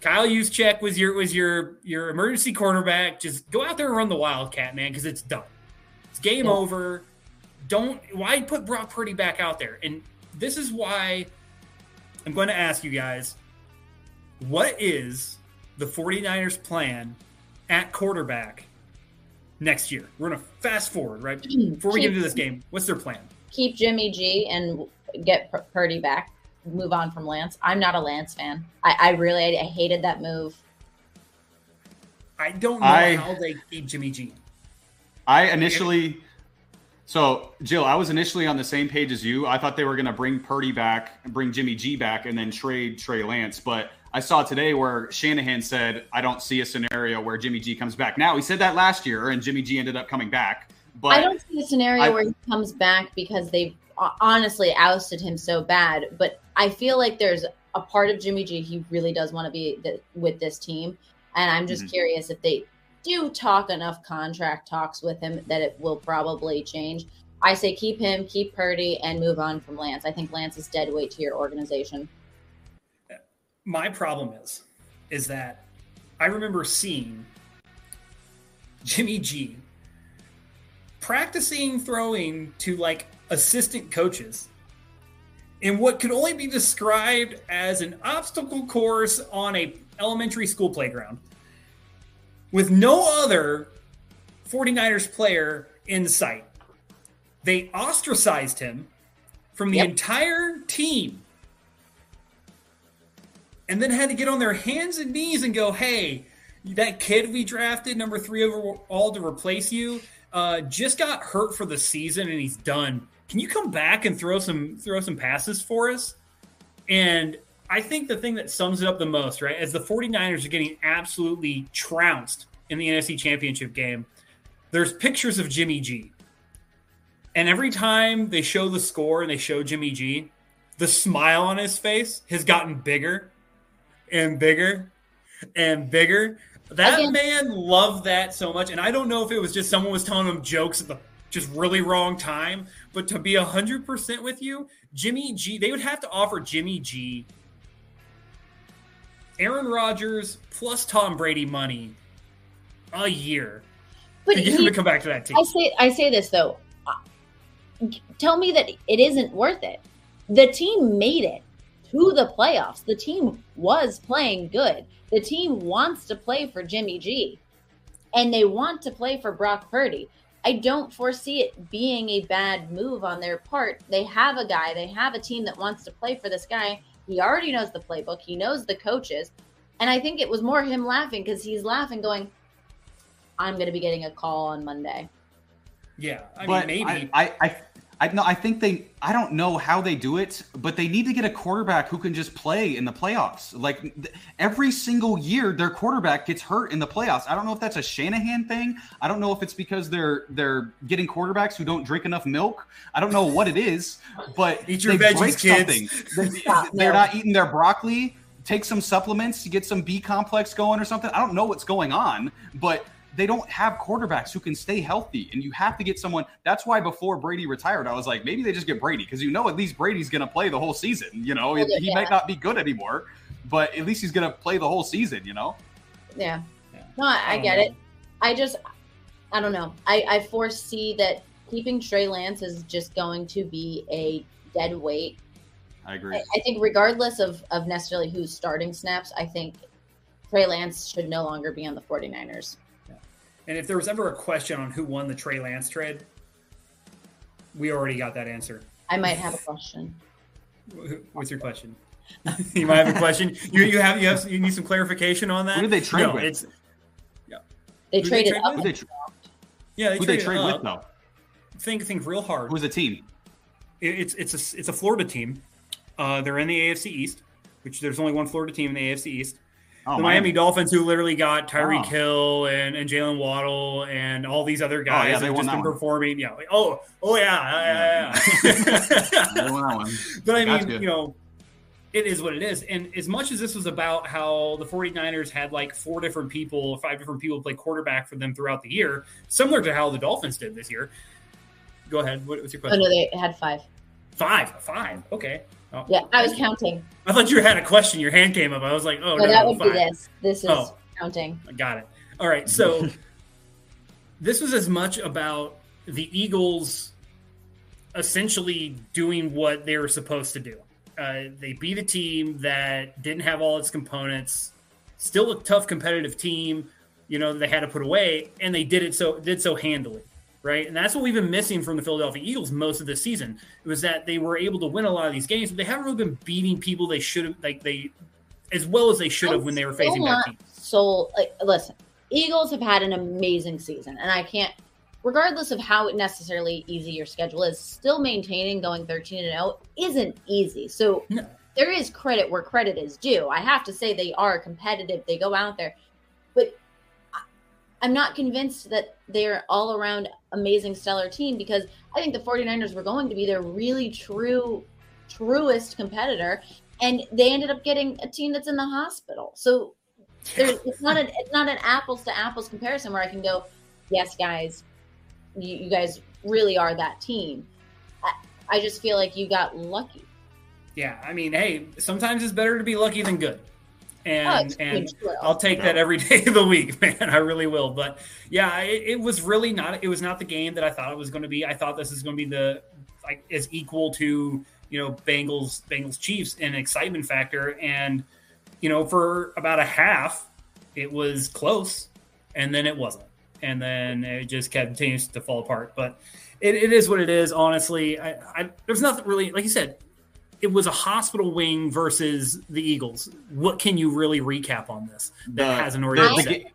Kyle Juszczyk was your was your your emergency quarterback. Just go out there and run the Wildcat, man, because it's done. It's game yeah. over don't why put Brock Purdy back out there? And this is why I'm going to ask you guys what is the 49ers plan at quarterback next year? We're going to fast forward, right? [CLEARS THROAT] Before we get into this game, what's their plan? Keep Jimmy G and get Purdy back. Move on from Lance. I'm not a Lance fan. I, I really I, I hated that move. I don't know I, how they keep Jimmy G. I initially so, Jill, I was initially on the same page as you. I thought they were going to bring Purdy back, bring Jimmy G back, and then trade Trey Lance. But I saw today where Shanahan said, I don't see a scenario where Jimmy G comes back. Now, he said that last year, and Jimmy G ended up coming back. But I don't see a scenario I, where he comes back because they've honestly ousted him so bad. But I feel like there's a part of Jimmy G he really does want to be the, with this team. And I'm just mm-hmm. curious if they do talk enough contract talks with him that it will probably change. I say keep him, keep Purdy, and move on from Lance. I think Lance is dead weight to your organization. My problem is, is that I remember seeing Jimmy G practicing throwing to like assistant coaches in what could only be described as an obstacle course on a elementary school playground with no other 49ers player in sight. They ostracized him from the yep. entire team and then had to get on their hands and knees and go, hey, that kid we drafted, number three overall, to replace you, uh, just got hurt for the season and he's done. Can you come back and throw some throw some passes for us? And I think the thing that sums it up the most, right, as the 49ers are getting absolutely trounced in the NFC Championship game, there's pictures of Jimmy G. And every time they show the score and they show Jimmy G, the smile on his face has gotten bigger and bigger and bigger. That Again. man loved that so much. And I don't know if it was just someone was telling him jokes at the just really wrong time. But to be 100% with you, Jimmy G, they would have to offer Jimmy G, Aaron Rodgers plus Tom Brady money a year but to to come back to that team. I say, I say this though. Tell me that it isn't worth it. The team made it to the playoffs. The team was playing good. The team wants to play for Jimmy G and they want to play for Brock Purdy. I don't foresee it being a bad move on their part. They have a guy, they have a team that wants to play for this guy. He already knows the playbook, he knows the coaches. And I think it was more him laughing because he's laughing, going, I'm going to be getting a call on Monday. Yeah, I but mean, maybe. I, I, I no, I think they. I don't know how they do it, but they need to get a quarterback who can just play in the playoffs. Like th- every single year, their quarterback gets hurt in the playoffs. I don't know if that's a Shanahan thing. I don't know if it's because they're they're getting quarterbacks who don't drink enough milk. I don't know what it is, but [LAUGHS] Eat your they veggies, break kids. something. [LAUGHS] they're not eating their broccoli. Take some supplements to get some B complex going or something. I don't know what's going on, but they don't have quarterbacks who can stay healthy, and you have to get someone. That's why before Brady retired, I was like, maybe they just get Brady because you know at least Brady's going to play the whole season. You know, he might not be good anymore, but at least he's going to play the whole season. You know. Yeah. yeah. No, I, I get know. it. I just, I don't know. I, I foresee that keeping Trey Lance is just going to be a dead weight. I agree. I, I think regardless of of necessarily who's starting snaps, I think Trey Lance should no longer be on the 49ers. And if there was ever a question on who won the Trey Lance trade, we already got that answer. I might have a question. What's your question? [LAUGHS] you might have a question. You you have you have you need some clarification on that. Who did they trade no, with? It's yeah. They who traded they trade up. They tra- yeah, they who they trade up. with though? Think think real hard. Who's the team? It, it's it's a it's a Florida team. Uh, they're in the AFC East, which there's only one Florida team in the AFC East. Oh, the Miami. Miami Dolphins, who literally got Tyreek oh. Hill and, and Jaylen Waddle and all these other guys, oh, yeah, they just been performing. Yeah. oh, oh yeah, yeah, yeah. [LAUGHS] but I mean, you know, it is what it is. And as much as this was about how the 49ers had like four different people, five different people play quarterback for them throughout the year, similar to how the Dolphins did this year. Go ahead. What, what's your question? Oh no, they had five. Five, five. Okay. Oh. Yeah, I was counting. I thought you had a question. Your hand came up. I was like, oh, no, no that would fine. be this. This is oh, counting. I got it. All right. So [LAUGHS] this was as much about the Eagles essentially doing what they were supposed to do. Uh, they beat a team that didn't have all its components, still a tough competitive team. You know they had to put away, and they did it so did so handily right? And that's what we've been missing from the Philadelphia Eagles most of this season. It was that they were able to win a lot of these games, but they haven't really been beating people they should have, like they, as well as they should have when they were facing bad teams. So, like, listen, Eagles have had an amazing season, and I can't, regardless of how necessarily easy your schedule is, still maintaining going 13 and 0 isn't easy. So, no. there is credit where credit is due. I have to say they are competitive. They go out there, but I'm not convinced that they're all around amazing stellar team because I think the 49ers were going to be their really true truest competitor and they ended up getting a team that's in the hospital. So there's it's not an it's not an apples to apples comparison where I can go, yes, guys, you, you guys really are that team. I, I just feel like you got lucky. Yeah, I mean, hey, sometimes it's better to be lucky than good and oh, and I'll take that every [LAUGHS] day of the week, man. I really will. But yeah, it, it, was really not. It was not the game that I thought it was going to be. I thought this is going to be the like as equal to you know Bengals Bengals Chiefs in excitement factor, and you know for about a half it was close, and then it wasn't, and then it just kept continues to fall apart. But it, it is what it is. Honestly, I, I there's nothing really like you said it was a hospital wing versus the Eagles. What can you really recap on this that the, hasn't already? The,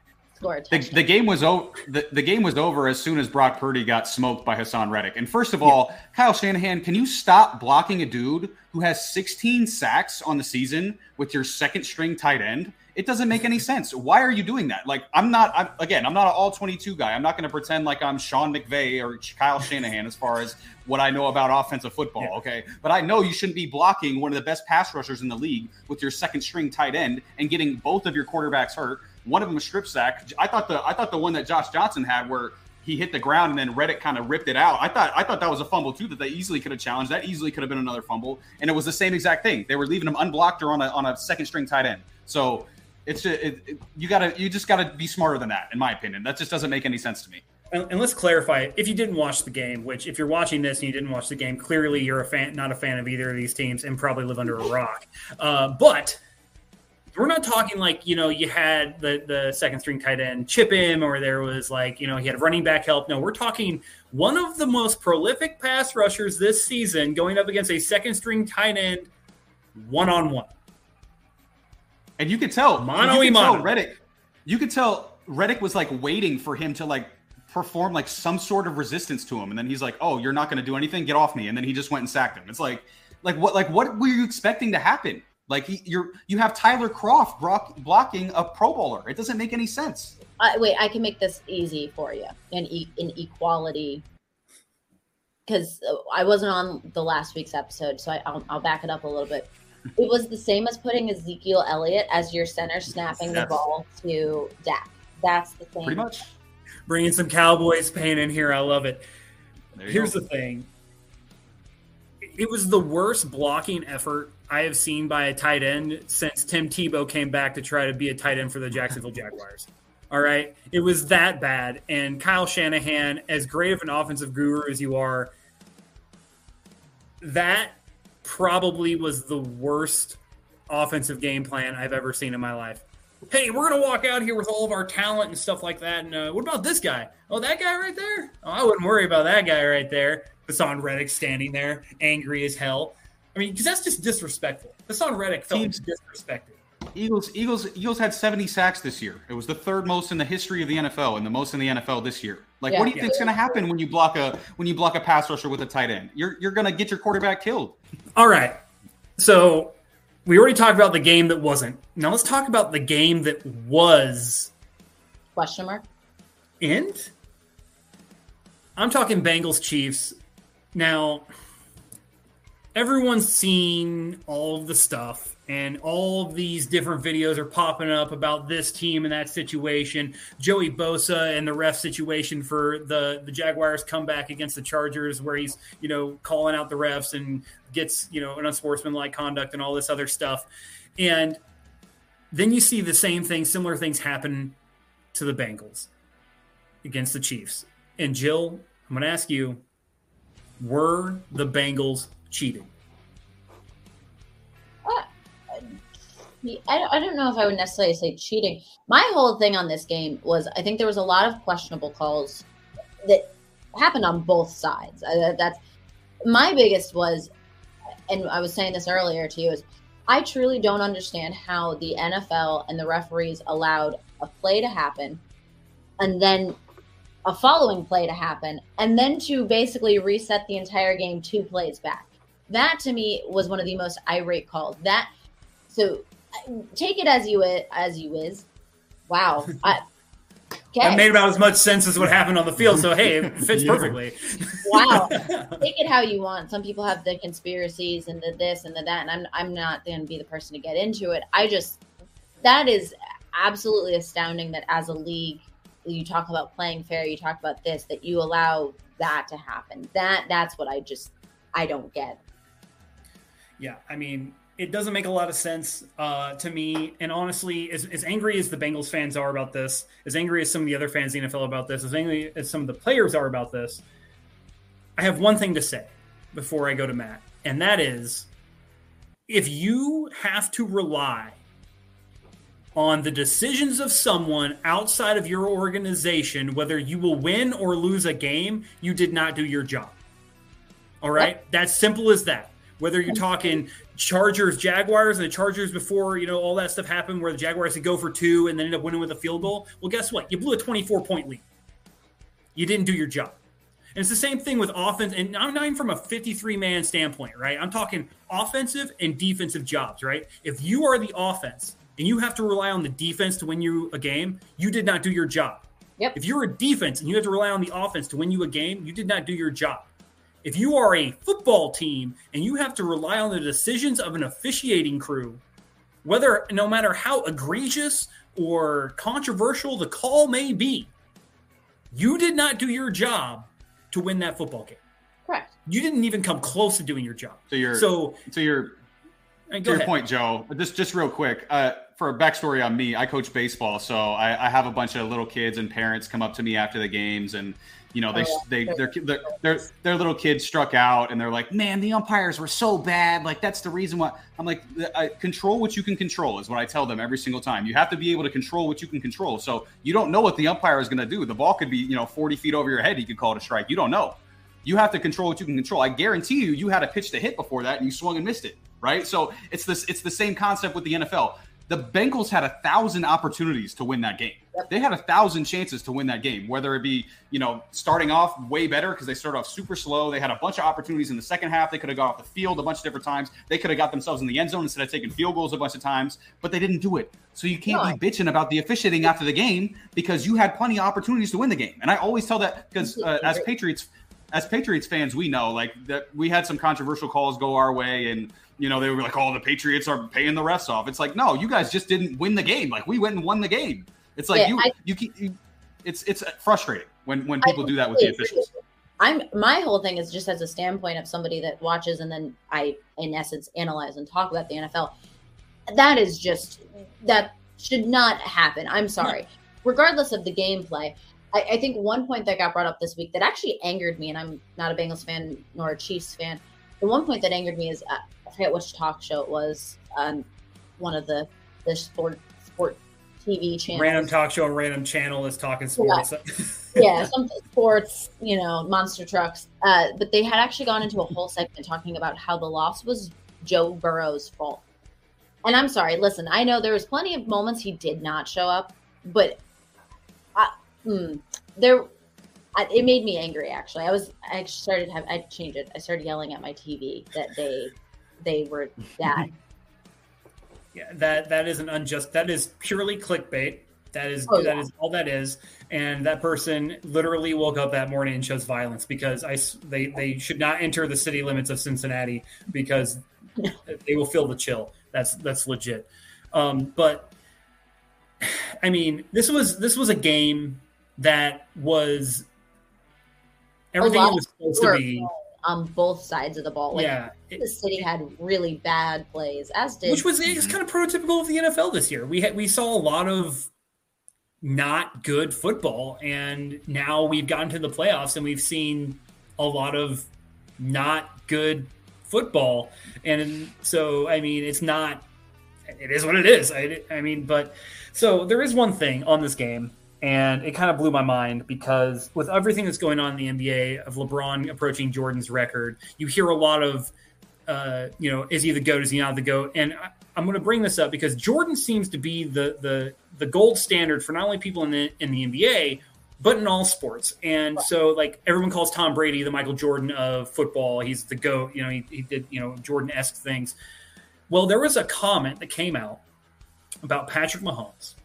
the, the, the, game was over. The, the game was over as soon as Brock Purdy got smoked by Haason Reddick. And first of all, yeah. Kyle Shanahan, can you stop blocking a dude who has 16 sacks on the season with your second string tight end? It doesn't make any sense. Why are you doing that? Like, I'm not, I'm, again, I'm not an all 22 guy. I'm not going to pretend like I'm Sean McVay or Kyle Shanahan as far as what I know about offensive football. Yeah. Okay. But I know you shouldn't be blocking one of the best pass rushers in the league with your second string tight end and getting both of your quarterbacks hurt. One of them a strip sack. I thought the, I thought the one that Josh Johnson had where he hit the ground and then Reddick kind of ripped it out. I thought I thought that was a fumble too that they easily could have challenged. That easily could have been another fumble, and it was the same exact thing. They were leaving him unblocked or on a on a second string tight end. So it's just, it, it, you gotta you just gotta be smarter than that, in my opinion. That just doesn't make any sense to me. And, and let's clarify: if you didn't watch the game, which if you're watching this and you didn't watch the game, clearly you're a fan, not a fan of either of these teams, and probably live under a rock. Uh, but we're not talking like you know you had the the second string tight end chip him or there was like you know he had running back help. No we're talking one of the most prolific pass rushers this season going up against a second string tight end one on one and you could tell mono you could tell Reddick you could tell Reddick was like waiting for him to like perform like some sort of resistance to him and then he's like oh you're not going to do anything get off me and then he just went and sacked him it's like like what like what were you expecting to happen like he, you're you have Tyler Kroft block, blocking a Pro Bowler. It doesn't make any sense. Uh, wait, I can make this easy for you in e- in equality because uh, I wasn't on the last week's episode, so I, will I'll back it up a little bit. [LAUGHS] It was the same as putting Ezekiel Elliott as your center, snapping the ball to Dak. That's the thing. Pretty much. Bringing some Cowboys pain in here. I love it. Here's go. the thing. It was the worst blocking effort I have seen by a tight end since Tim Tebow came back to try to be a tight end for the Jacksonville [LAUGHS] Jaguars. All right. It was that bad. And Kyle Shanahan, as great of an offensive guru as you are, that probably was the worst offensive game plan I've ever seen in my life. Hey, we're going to walk out here with all of our talent and stuff like that. And uh, what about this guy? Oh, that guy right there? Oh, I wouldn't worry about that guy right there. Haason Reddick standing there, angry as hell. I mean, because that's just disrespectful. Haason Reddick felt Teams, disrespected. Eagles, Eagles, Eagles had 70 sacks this year. It was the third most in the history of the NFL, and the most in the NFL this year. Like, yeah, what do you yeah. think's going to happen when you block a when you block a pass rusher with a tight end? You're you're going to get your quarterback killed. All right. So we already talked about the game that wasn't. Now let's talk about the game that was. Question mark. And I'm talking Bengals Chiefs. Now everyone's seen all of the stuff and all these different videos are popping up about this team and that situation. Joey Bosa and the ref situation for the the Jaguars comeback against the Chargers, where he's you know calling out the refs and gets you know an unsportsmanlike conduct and all this other stuff, and then you see the same thing, similar things happen to the Bengals against the Chiefs. And Jill, I'm going to ask you: Were the Bengals cheating? I don't, I don't know if I would necessarily say cheating. My whole thing on this game was I think there was a lot of questionable calls that happened on both sides. I, that's my biggest was, and I was saying this earlier to you, is I truly don't understand how the NFL and the referees allowed a play to happen and then a following play to happen and then to basically reset the entire game two plays back. That to me was one of the most irate calls. That so take it as you as you is. Wow. I, Okay. [LAUGHS] That made about as much sense as what happened on the field. So hey, it [LAUGHS] fits yeah. perfectly. wow. [LAUGHS] Take it how you want. Some people have the conspiracies and the this and the that, and I'm I'm not going to be the person to get into it. I just that is absolutely astounding that as a league, you talk about playing fair, you talk about this, that you allow that to happen. That that's what I just I don't get. Yeah, I mean, it doesn't make a lot of sense uh, to me. And honestly, as, as angry as the Bengals fans are about this, as angry as some of the other fans in the NFL about this, as angry as some of the players are about this, I have one thing to say before I go to Matt, and that is if you have to rely on the decisions of someone outside of your organization, whether you will win or lose a game, you did not do your job. All right? That's simple as that. Whether you're talking Chargers, Jaguars, and the Chargers before you know all that stuff happened, where the Jaguars could go for two and then end up winning with a field goal. Well, guess what? You blew a 24 point lead. You didn't do your job. And it's the same thing with offense, and I'm not even from a 53 man standpoint, right? I'm talking offensive and defensive jobs, right? If you are the offense and you have to rely on the defense to win you a game, you did not do your job. Yep. If you're a defense and you have to rely on the offense to win you a game, you did not do your job. If you are a football team and you have to rely on the decisions of an officiating crew, whether no matter how egregious or controversial the call may be, You did not do your job to win that football game. Correct. You didn't even come close to doing your job. So you're so so you're to your ahead. point, Joe. Just just real quick. Uh, for a backstory on me, I coach baseball, so I, I, have a bunch of little kids and parents come up to me after the games, and you know they oh, they their their their little kids struck out, and they're like, "Man, the umpires were so bad. Like that's the reason why." I'm like, I, "Control what you can control," is what I tell them every single time. You have to be able to control what you can control. So you don't know what the umpire is going to do. The ball could be you know 40 feet over your head. He could call it a strike. You don't know. You have to control what you can control. I guarantee you, you had a pitch to hit before that, and you swung and missed it right? So it's this it's the same concept with the NFL. The Bengals had a thousand opportunities to win that game. They had a thousand chances to win that game, whether it be, you know, starting off way better because they started off super slow. They had a bunch of opportunities in the second half. They could have got off the field a bunch of different times. They could have got themselves in the end zone instead of taking field goals a bunch of times, but they didn't do it. So you can't no. be bitching about the officiating after the game because you had plenty of opportunities to win the game. And I always tell that because uh, as Patriots, as Patriots fans, we know like that we had some controversial calls go our way and you know, they were like, "Oh, the Patriots are paying the refs off." It's like, no, you guys just didn't win the game. Like we went and won the game. It's like yeah, you, I, you, keep, you, it's it's frustrating when when people do that with the officials. I'm my whole thing is just as a standpoint of somebody that watches and then I, in essence, analyze and talk about the NFL. That is just that should not happen. I'm sorry. Regardless of the gameplay, I, I think one point that got brought up this week that actually angered me, and I'm not a Bengals fan nor a Chiefs fan. The one point that angered me is uh, forget which talk show it was on one of the the sport sport TV channels. Random talk show, random channel is talking sports. [LAUGHS] Yeah, yeah some sports, you know, monster trucks. Uh, but they had actually gone into a whole segment talking about how the loss was Joe Burrow's fault. And I'm sorry, listen, I know there was plenty of moments he did not show up, but I, mm, there it made me angry actually. I was I started have I changed it. I started yelling at my TV that they they were that. [LAUGHS] yeah, that that is an unjust. That is purely clickbait. That is oh, that yeah. is all that is. And that person literally woke up that morning and chose violence because I they they should not enter the city limits of Cincinnati because [LAUGHS] they will feel the chill. That's that's legit. Um, but I mean, this was this was a game that was everything it was supposed to be on both sides of the ball. Like, yeah, the city had really bad plays, as did which was it's kind of prototypical of the NFL this year. We had we saw a lot of not good football, and now we've gotten to the playoffs and we've seen a lot of not good football, and so I mean it's not. It is what it is. I, I mean, but so there is one thing on this game and it kind of blew my mind because with everything that's going on in the NBA of LeBron approaching Jordan's record, you hear a lot of, uh, you know, is he the goat? Is he not the goat? And I, am going to bring this up because Jordan seems to be the the the gold standard for not only people in the in the NBA but in all sports. And so, like everyone calls Tom Brady the Michael Jordan of football. He's the goat. You know, he, he did you know Jordan esque things. Well, there was a comment that came out about Patrick Mahomes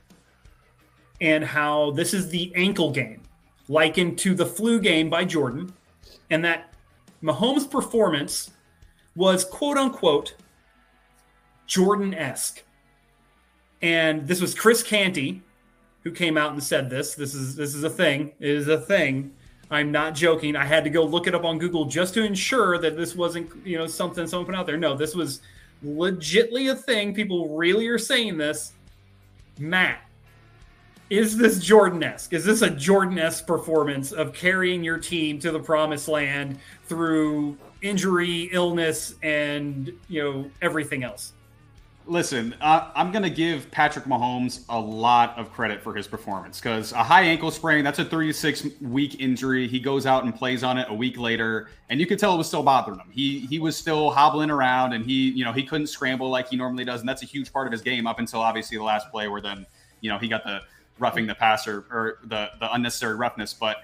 and how this is the ankle game, likened to the flu game by Jordan, and that Mahomes' performance was quote unquote Jordan esque. And this was Chris Canty who came out and said this. This is this is a thing. It is a thing. I'm not joking. I had to go look it up on Google just to ensure that this wasn't, you know, something someone put out there. No, this was legitly a thing. People really are saying this. Matt, is this Jordan esque? Is this a Jordan esque performance of carrying your team to the promised land through injury, illness, and you know everything else? Listen, uh, I'm going to give Patrick Mahomes a lot of credit for his performance because a high ankle sprain, that's a 36 week injury. He goes out and plays on it a week later, and you could tell it was still bothering him. He he was still hobbling around, and he you know he couldn't scramble like he normally does, and that's a huge part of his game up until obviously the last play where then you know he got the roughing the passer or the the unnecessary roughness. But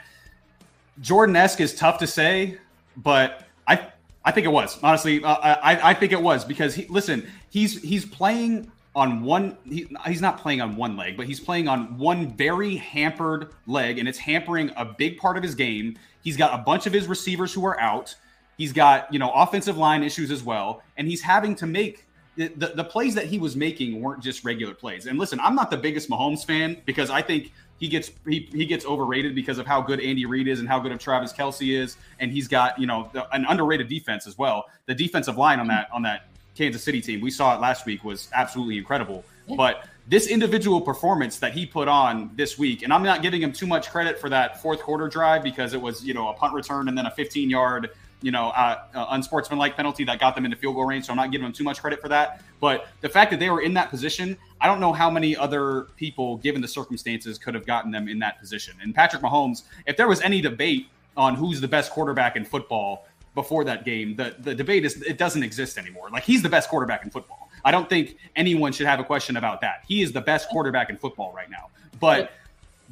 Jordan esque is tough to say, but I I think it was honestly. Uh, I I think it was because he listen. He's he's playing on one. He, he's not playing on one leg, but he's playing on one very hampered leg, and it's hampering a big part of his game. He's got a bunch of his receivers who are out. He's got you know offensive line issues as well, and he's having to make the, the plays that he was making weren't just regular plays. And listen, I'm not the biggest Mahomes fan because I think he gets he, he gets overrated because of how good Andy Reid is and how good of Travis Kelce is, and he's got you know an underrated defense as well. The defensive line on that on that Kansas City team, we saw it last week, was absolutely incredible. But this individual performance that he put on this week, and I'm not giving him too much credit for that fourth quarter drive because it was you know a punt return and then a 15 yard you know, uh, uh, unsportsmanlike penalty that got them into field goal range. So I'm not giving them too much credit for that. But the fact that they were in that position, I don't know how many other people, given the circumstances, could have gotten them in that position. And Patrick Mahomes, if there was any debate on who's the best quarterback in football before that game, the, the debate is it doesn't exist anymore. Like he's the best quarterback in football. I don't think anyone should have a question about that. He is the best quarterback in football right now. But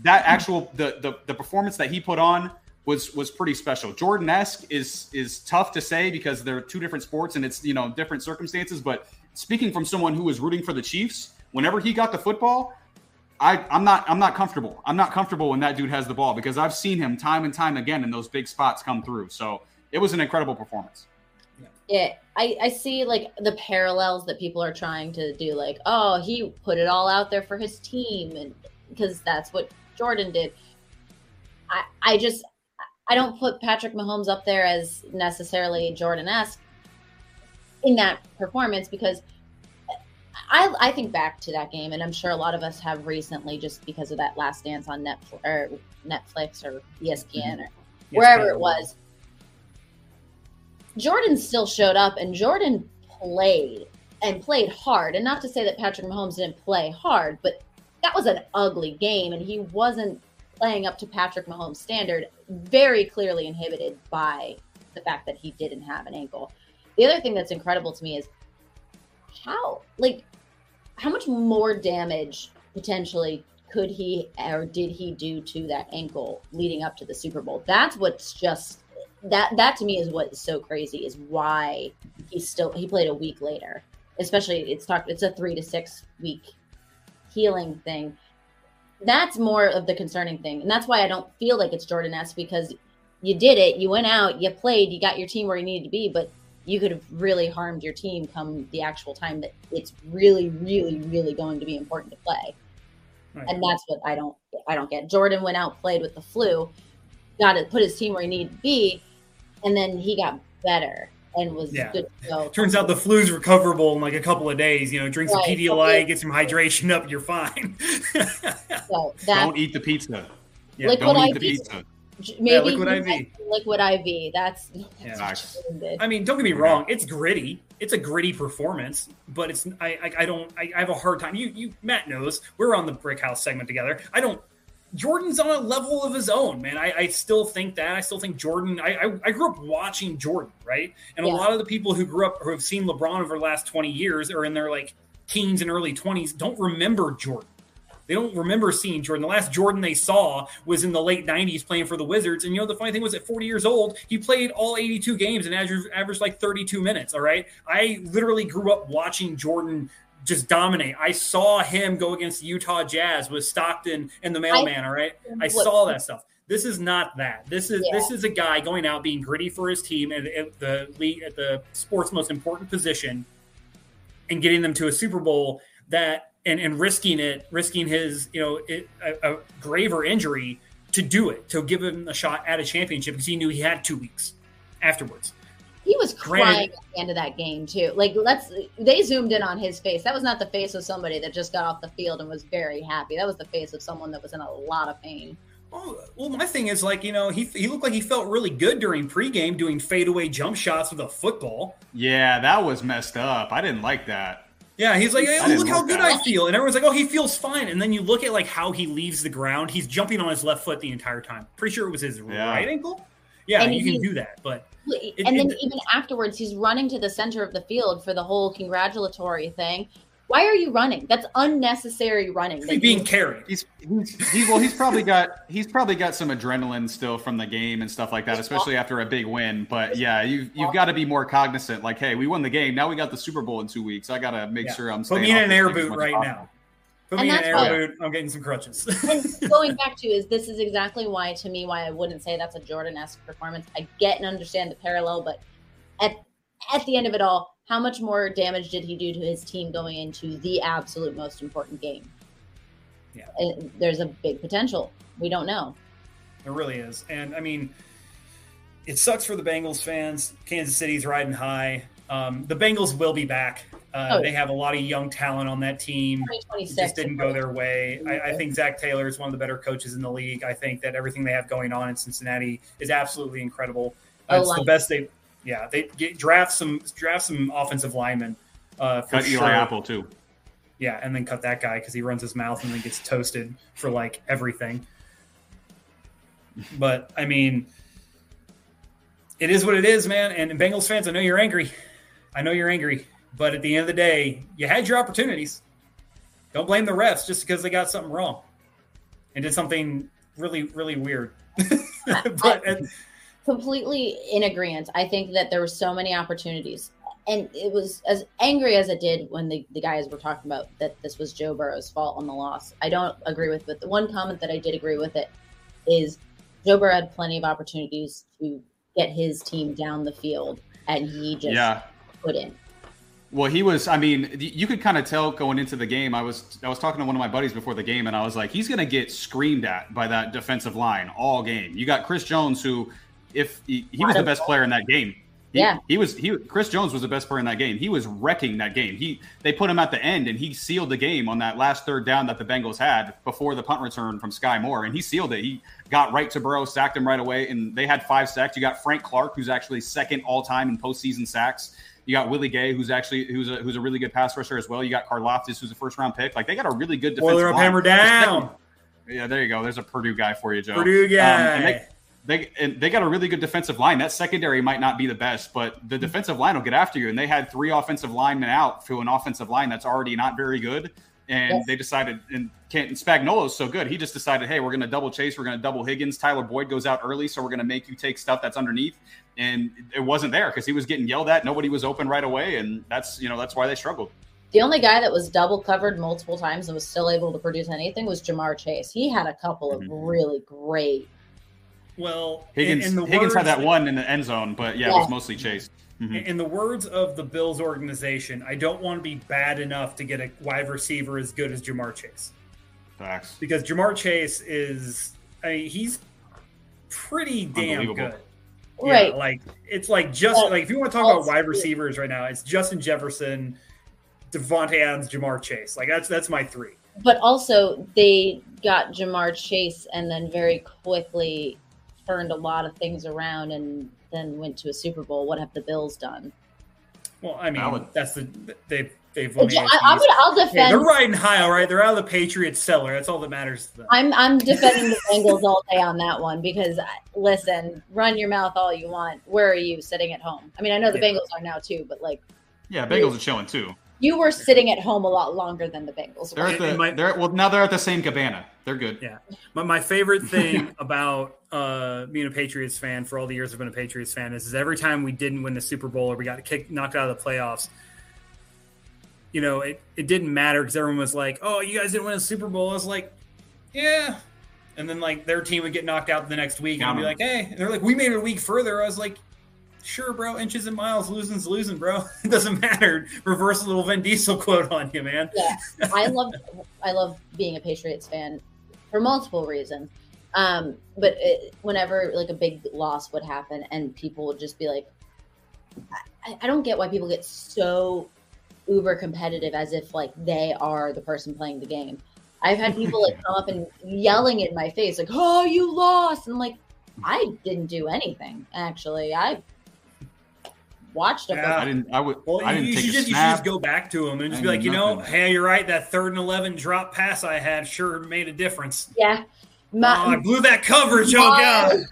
that actual the the, the performance that he put on was was pretty special. Jordan esque is is tough to say because they're two different sports and it's you know different circumstances. But speaking from someone who was rooting for the Chiefs, whenever he got the football, I I'm not I'm not comfortable. I'm not comfortable when that dude has the ball because I've seen him time and time again in those big spots come through. So it was an incredible performance. Yeah, I, I see like the parallels that people are trying to do, like, oh, he put it all out there for his team, and because that's what Jordan did. I, I just I don't put Patrick Mahomes up there as necessarily Jordan esque in that performance because I, I think back to that game, and I'm sure a lot of us have recently just because of that last dance on Netflix or Netflix or ESPN mm-hmm. or wherever it was. Jordan still showed up, and Jordan played and played hard. And not to say that Patrick Mahomes didn't play hard, but that was an ugly game, and he wasn't playing up to Patrick Mahomes' standard, very clearly inhibited by the fact that he didn't have an ankle. The other thing that's incredible to me is how, like, how much more damage potentially could he or did he do to that ankle leading up to the Super Bowl? That's what's just that that to me is what is so crazy is why he still he played a week later. Especially it's talked it's a three to six week healing thing that's more of the concerning thing. And that's why I don't feel like it's Jordan esque because you did it, you went out, you played, you got your team where you needed to be, but you could have really harmed your team come the actual time that it's really, really, really going to be important to play. Right. And that's what I don't I don't get. Jordan went out, played with the flu, got to put his team where he needed to be, and then he got better and was yeah. good to go. Turns out the flu's recoverable in like a couple of days. You know, drink some right. Pedialyte, get some hydration up, you're fine. [LAUGHS] so don't eat the pizza. Yeah, liquid don't eat the pizza. Maybe [LAUGHS] yeah, liquid IV. Liquid IV. That's, that's yeah. I mean, don't get me wrong. It's gritty. It's a gritty performance, but it's I I, I don't I, I have a hard time. You you Matt knows we're on the Brick House segment together. I don't Jordan's on a level of his own, man. I, I still think that. I still think Jordan. I, I, I grew up watching Jordan, right? And yeah. a lot of the people who grew up who have seen LeBron over the last twenty years are in their like teens and early twenties don't remember Jordan. They don't remember seeing Jordan. The last Jordan they saw was in the late 90s playing for the Wizards. And you know, the funny thing was at 40 years old, he played all 82 games and averaged, averaged like 32 minutes. All right. I literally grew up watching Jordan just dominate. I saw him go against the Utah Jazz with Stockton and the mailman. I, all right, I saw that stuff. This is not that. This is yeah. this is a guy going out being gritty for his team at, at the league at the sport's most important position, and getting them to a Super Bowl that and and risking it, risking his you know it, a, a graver injury to do it to give him a shot at a championship because he knew he had two weeks afterwards. He was crying at the end of that game too. Like let's they zoomed in on his face. That was not the face of somebody that just got off the field and was very happy. That was the face of someone that was in a lot of pain. Oh, well, my thing is like you know he he looked like he felt really good during pregame doing fadeaway jump shots with a football. Yeah, that was messed up. I didn't like that. Yeah, he's like, hey, oh, look how good that. I feel, and everyone's like, oh, he feels fine. And then you look at like how he leaves the ground. He's jumping on his left foot the entire time. Pretty sure it was his yeah. right ankle. Yeah, and you can do that, but it, and then it, even afterwards, he's running to the center of the field for the whole congratulatory thing. Why are you running? That's unnecessary running. He's being carried. He's, he's, he's well. He's probably got he's probably got some adrenaline still from the game and stuff like that, especially after a big win. But yeah, you you've got to be more cognizant. Like, hey, we won the game. Now we got the Super Bowl in two weeks. I got to make yeah. sure I'm. Put me in an air boot right now. Put and me in an air oh, boot. I'm getting some crutches. [LAUGHS] going back to is this is exactly why to me why I wouldn't say that's a Jordan esque performance. I get and understand the parallel, but at at the end of it all, how much more damage did he do to his team going into the absolute most important game? yeah. there's a big potential. We don't know. There really is, and I mean, it sucks for the Bengals fans. Kansas City's riding high. Um, the Bengals will be back. Uh, oh, they have a lot of young talent on that team. It just didn't go their way. I, I, think Zac Taylor is one of the better coaches in the league. I think that everything they have going on in Cincinnati is absolutely incredible. Uh, it's the best they, yeah, they get, draft some draft some offensive linemen. Uh, for cut sure. Eli Apple too. Yeah, and then cut that guy because he runs his mouth and then gets toasted for like everything. But I mean, it is what it is, man. And Bengals fans, I know you're angry. I know you're angry, but at the end of the day, you had your opportunities. Don't blame the refs just because they got something wrong and did something really, really weird. [LAUGHS] but I, completely in agreement. I think that there were so many opportunities. And it was as angry as it did when the, the guys were talking about that this was Joe Burrow's fault on the loss. I don't agree with it. The one comment that I did agree with it is Joe Burrow had plenty of opportunities to get his team down the field, and he just yeah. put in. Well, he was. I mean, you could kind of tell going into the game. I was I was talking to one of my buddies before the game, and I was like, he's going to get screamed at by that defensive line all game. You got Chris Jones, who, if he, he was the best player in that game, he, yeah, he was. He Chris Jones was the best player in that game. He was wrecking that game. He they put him at the end, and he sealed the game on that last third down that the Bengals had before the punt return from Sky Moore, and he sealed it. He got right to Burrow, sacked him right away, and they had five sacks. You got Frank Clark, who's actually second all time in postseason sacks. You got Willie Gay, who's actually who's a who's a really good pass rusher as well. You got Karlaftis, who's a first round pick. Like they got a really good defensive. Boiler up, hammer down. Yeah, there you go. There's a Purdue guy for you, Joe. Purdue guy. Um, they and they got a really good defensive line. That secondary might not be the best, but the defensive line will get after you. And they had three offensive linemen out to an offensive line that's already not very good. And yes. they decided, and Canton Spagnuolo's so good, he just decided, hey, we're going to double chase, we're going to double Higgins. Tyler Boyd goes out early, so we're going to make you take stuff that's underneath. And it wasn't there because he was getting yelled at. Nobody was open right away, and that's you know that's why they struggled. The only guy that was double covered multiple times and was still able to produce anything was Ja'Marr Chase. He had a couple of mm-hmm. really great well, Higgins, in, in Higgins had that one in the end zone, but yeah, yeah. it was mostly Chase. Mm-hmm. In the words of the Bills organization, I don't want to be bad enough to get a wide receiver as good as Ja'Marr Chase. Facts. Because Ja'Marr Chase is, I mean, he's pretty damn good. Right. Yeah, like it's like just like if you want to talk about wide receivers right now, it's Justin Jefferson, Davante Adams, Ja'Marr Chase. Like that's that's my three. But also they got Ja'Marr Chase and then very quickly turned a lot of things around and then went to a Super Bowl. What have the Bills done? Well, I mean, would, that's the they've they've won. I, I'm gonna, I'll defend. Hey, they're riding high, all right. They're out of the Patriots cellar. That's all that matters to them. I'm I'm defending the Bengals all day on that one because listen, run your mouth all you want. Where are you sitting at home? I mean, I know the yeah. Bengals are now too, but like, yeah, Bengals are chilling too you were sitting at home a lot longer than the Bengals. They're at the, my, they're, well, now they're at the same cabana. They're good. Yeah. But my favorite [LAUGHS] thing about uh, being a Patriots fan for all the years I've been a Patriots fan is, is every time we didn't win the Super Bowl or we got kicked, knocked out of the playoffs, you know, it, it didn't matter because everyone was like, oh, you guys didn't win a Super Bowl. I was like, yeah. And then, like, their team would get knocked out the next week. And I'd be like, hey. And they're like, we made it a week further. I was like, sure, bro, inches and miles, losing's losing, bro. [LAUGHS] It doesn't matter. Reverse a little Vin Diesel quote on you, man. Yeah, I [LAUGHS] love, I love being a Patriots fan for multiple reasons. Um, but it, whenever like a big loss would happen, and people would just be like, I, I don't get why people get so uber competitive as if like they are the person playing the game. I've had people like come up and yelling in my face, like, "Oh, you lost!" and I'm like, I didn't do anything. Actually, I watched it. Yeah. I didn't. I would. Well, I didn't you, take you, a just, snap. you should just go back to him and just be like, you know, hey, you're right. That third and eleven drop pass I had sure made a difference. Yeah. My, oh, I blew that coverage. Oh, my,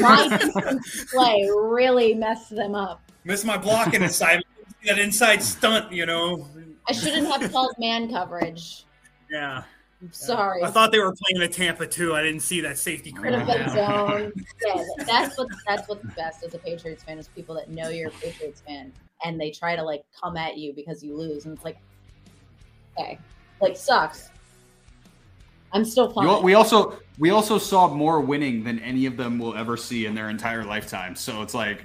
oh god, [LAUGHS] my play really messed them up. Missed my blocking assignment. that inside stunt, you know. I shouldn't have called man coverage. Yeah. I'm sorry. I thought they were playing the Tampa too. I didn't see that safety creep. [LAUGHS] yeah, that's what that's what's best as a Patriots fan is people that know you're a Patriots fan and they try to like come at you because you lose, and it's like, okay, like sucks. I'm still fine. we also we also saw more winning than any of them will ever see in their entire lifetime. So it's like,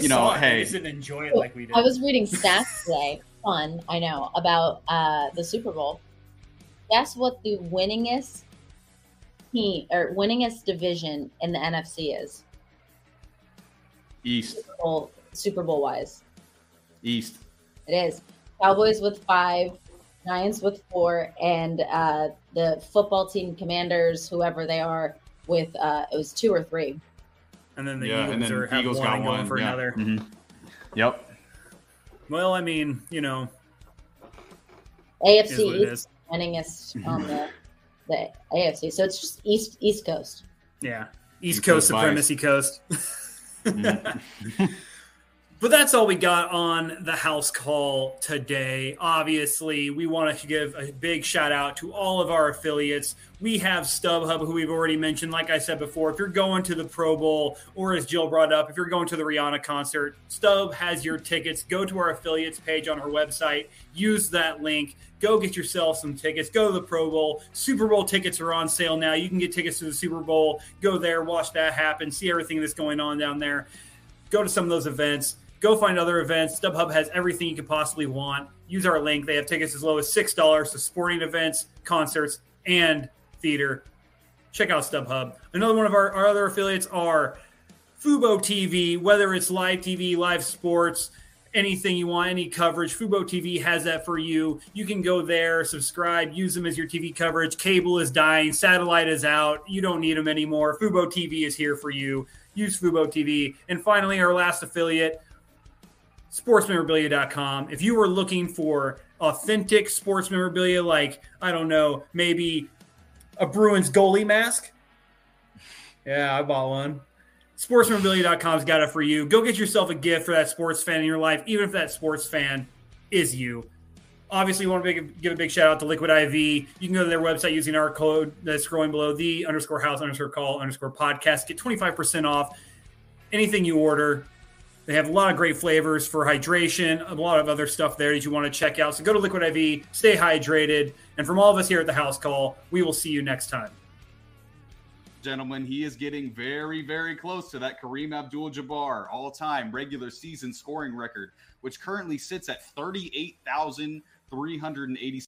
you know, hey, they didn't enjoy it like we did. I was reading stats today. Fun, I know about uh, the Super Bowl guess what the winningest team or winningest division in the NFC is? East. Super Bowl, Super Bowl wise. East. It is. Cowboys with five, Giants with four, and uh, the football team commanders, whoever they are, with uh, it was two or three. And then the yeah, Eagles, and then are, Eagles got one for yeah. another. Mm-hmm. Yep. Well, I mean, you know, AFC East winningest mm-hmm. on the the AFC. So it's just East East Coast. Yeah, East, East Coast, Coast supremacy coast. [LAUGHS] But that's all we got on the house call today. Obviously, we want to give a big shout out to all of our affiliates. We have StubHub, who we've already mentioned. Like I said before, if you're going to the Pro Bowl, or as Jill brought up, if you're going to the Rihanna concert, Stub has your tickets. Go to our affiliates page on our website, use that link. Go get yourself some tickets. Go to the Pro Bowl. Super Bowl tickets are on sale now. You can get tickets to the Super Bowl. Go there, watch that happen, see everything that's going on down there. Go to some of those events Go find other events. StubHub has everything you could possibly want. Use our link. They have tickets as low as $6 to sporting events, concerts, and theater. Check out StubHub. Another one of our, our other affiliates are Fubo TV, whether it's live TV, live sports, anything you want, any coverage. Fubo TV has that for you. You can go there, subscribe, use them as your TV coverage. Cable is dying, satellite is out. You don't need them anymore. Fubo TV is here for you. Use Fubo TV. And finally, our last affiliate, sportsmemorabilia.com. If you were looking for authentic sports memorabilia, like, I don't know, maybe a Bruins goalie mask. Yeah, I bought one. Sportsmemorabilia.com's got it for you. Go get yourself a gift for that sports fan in your life, even if that sports fan is you. Obviously, you want to give a big shout out to Liquid IV. You can go to their website using our code that's scrolling below the underscore house underscore call underscore podcast. Get 25% off anything you order. They have a lot of great flavors for hydration, a lot of other stuff there that you want to check out. So go to Liquid IV, stay hydrated. And from all of us here at the House Call, we will see you next time. Gentlemen, he is getting very, very close to that Kareem Abdul Jabbar all time regular season scoring record, which currently sits at 38,386.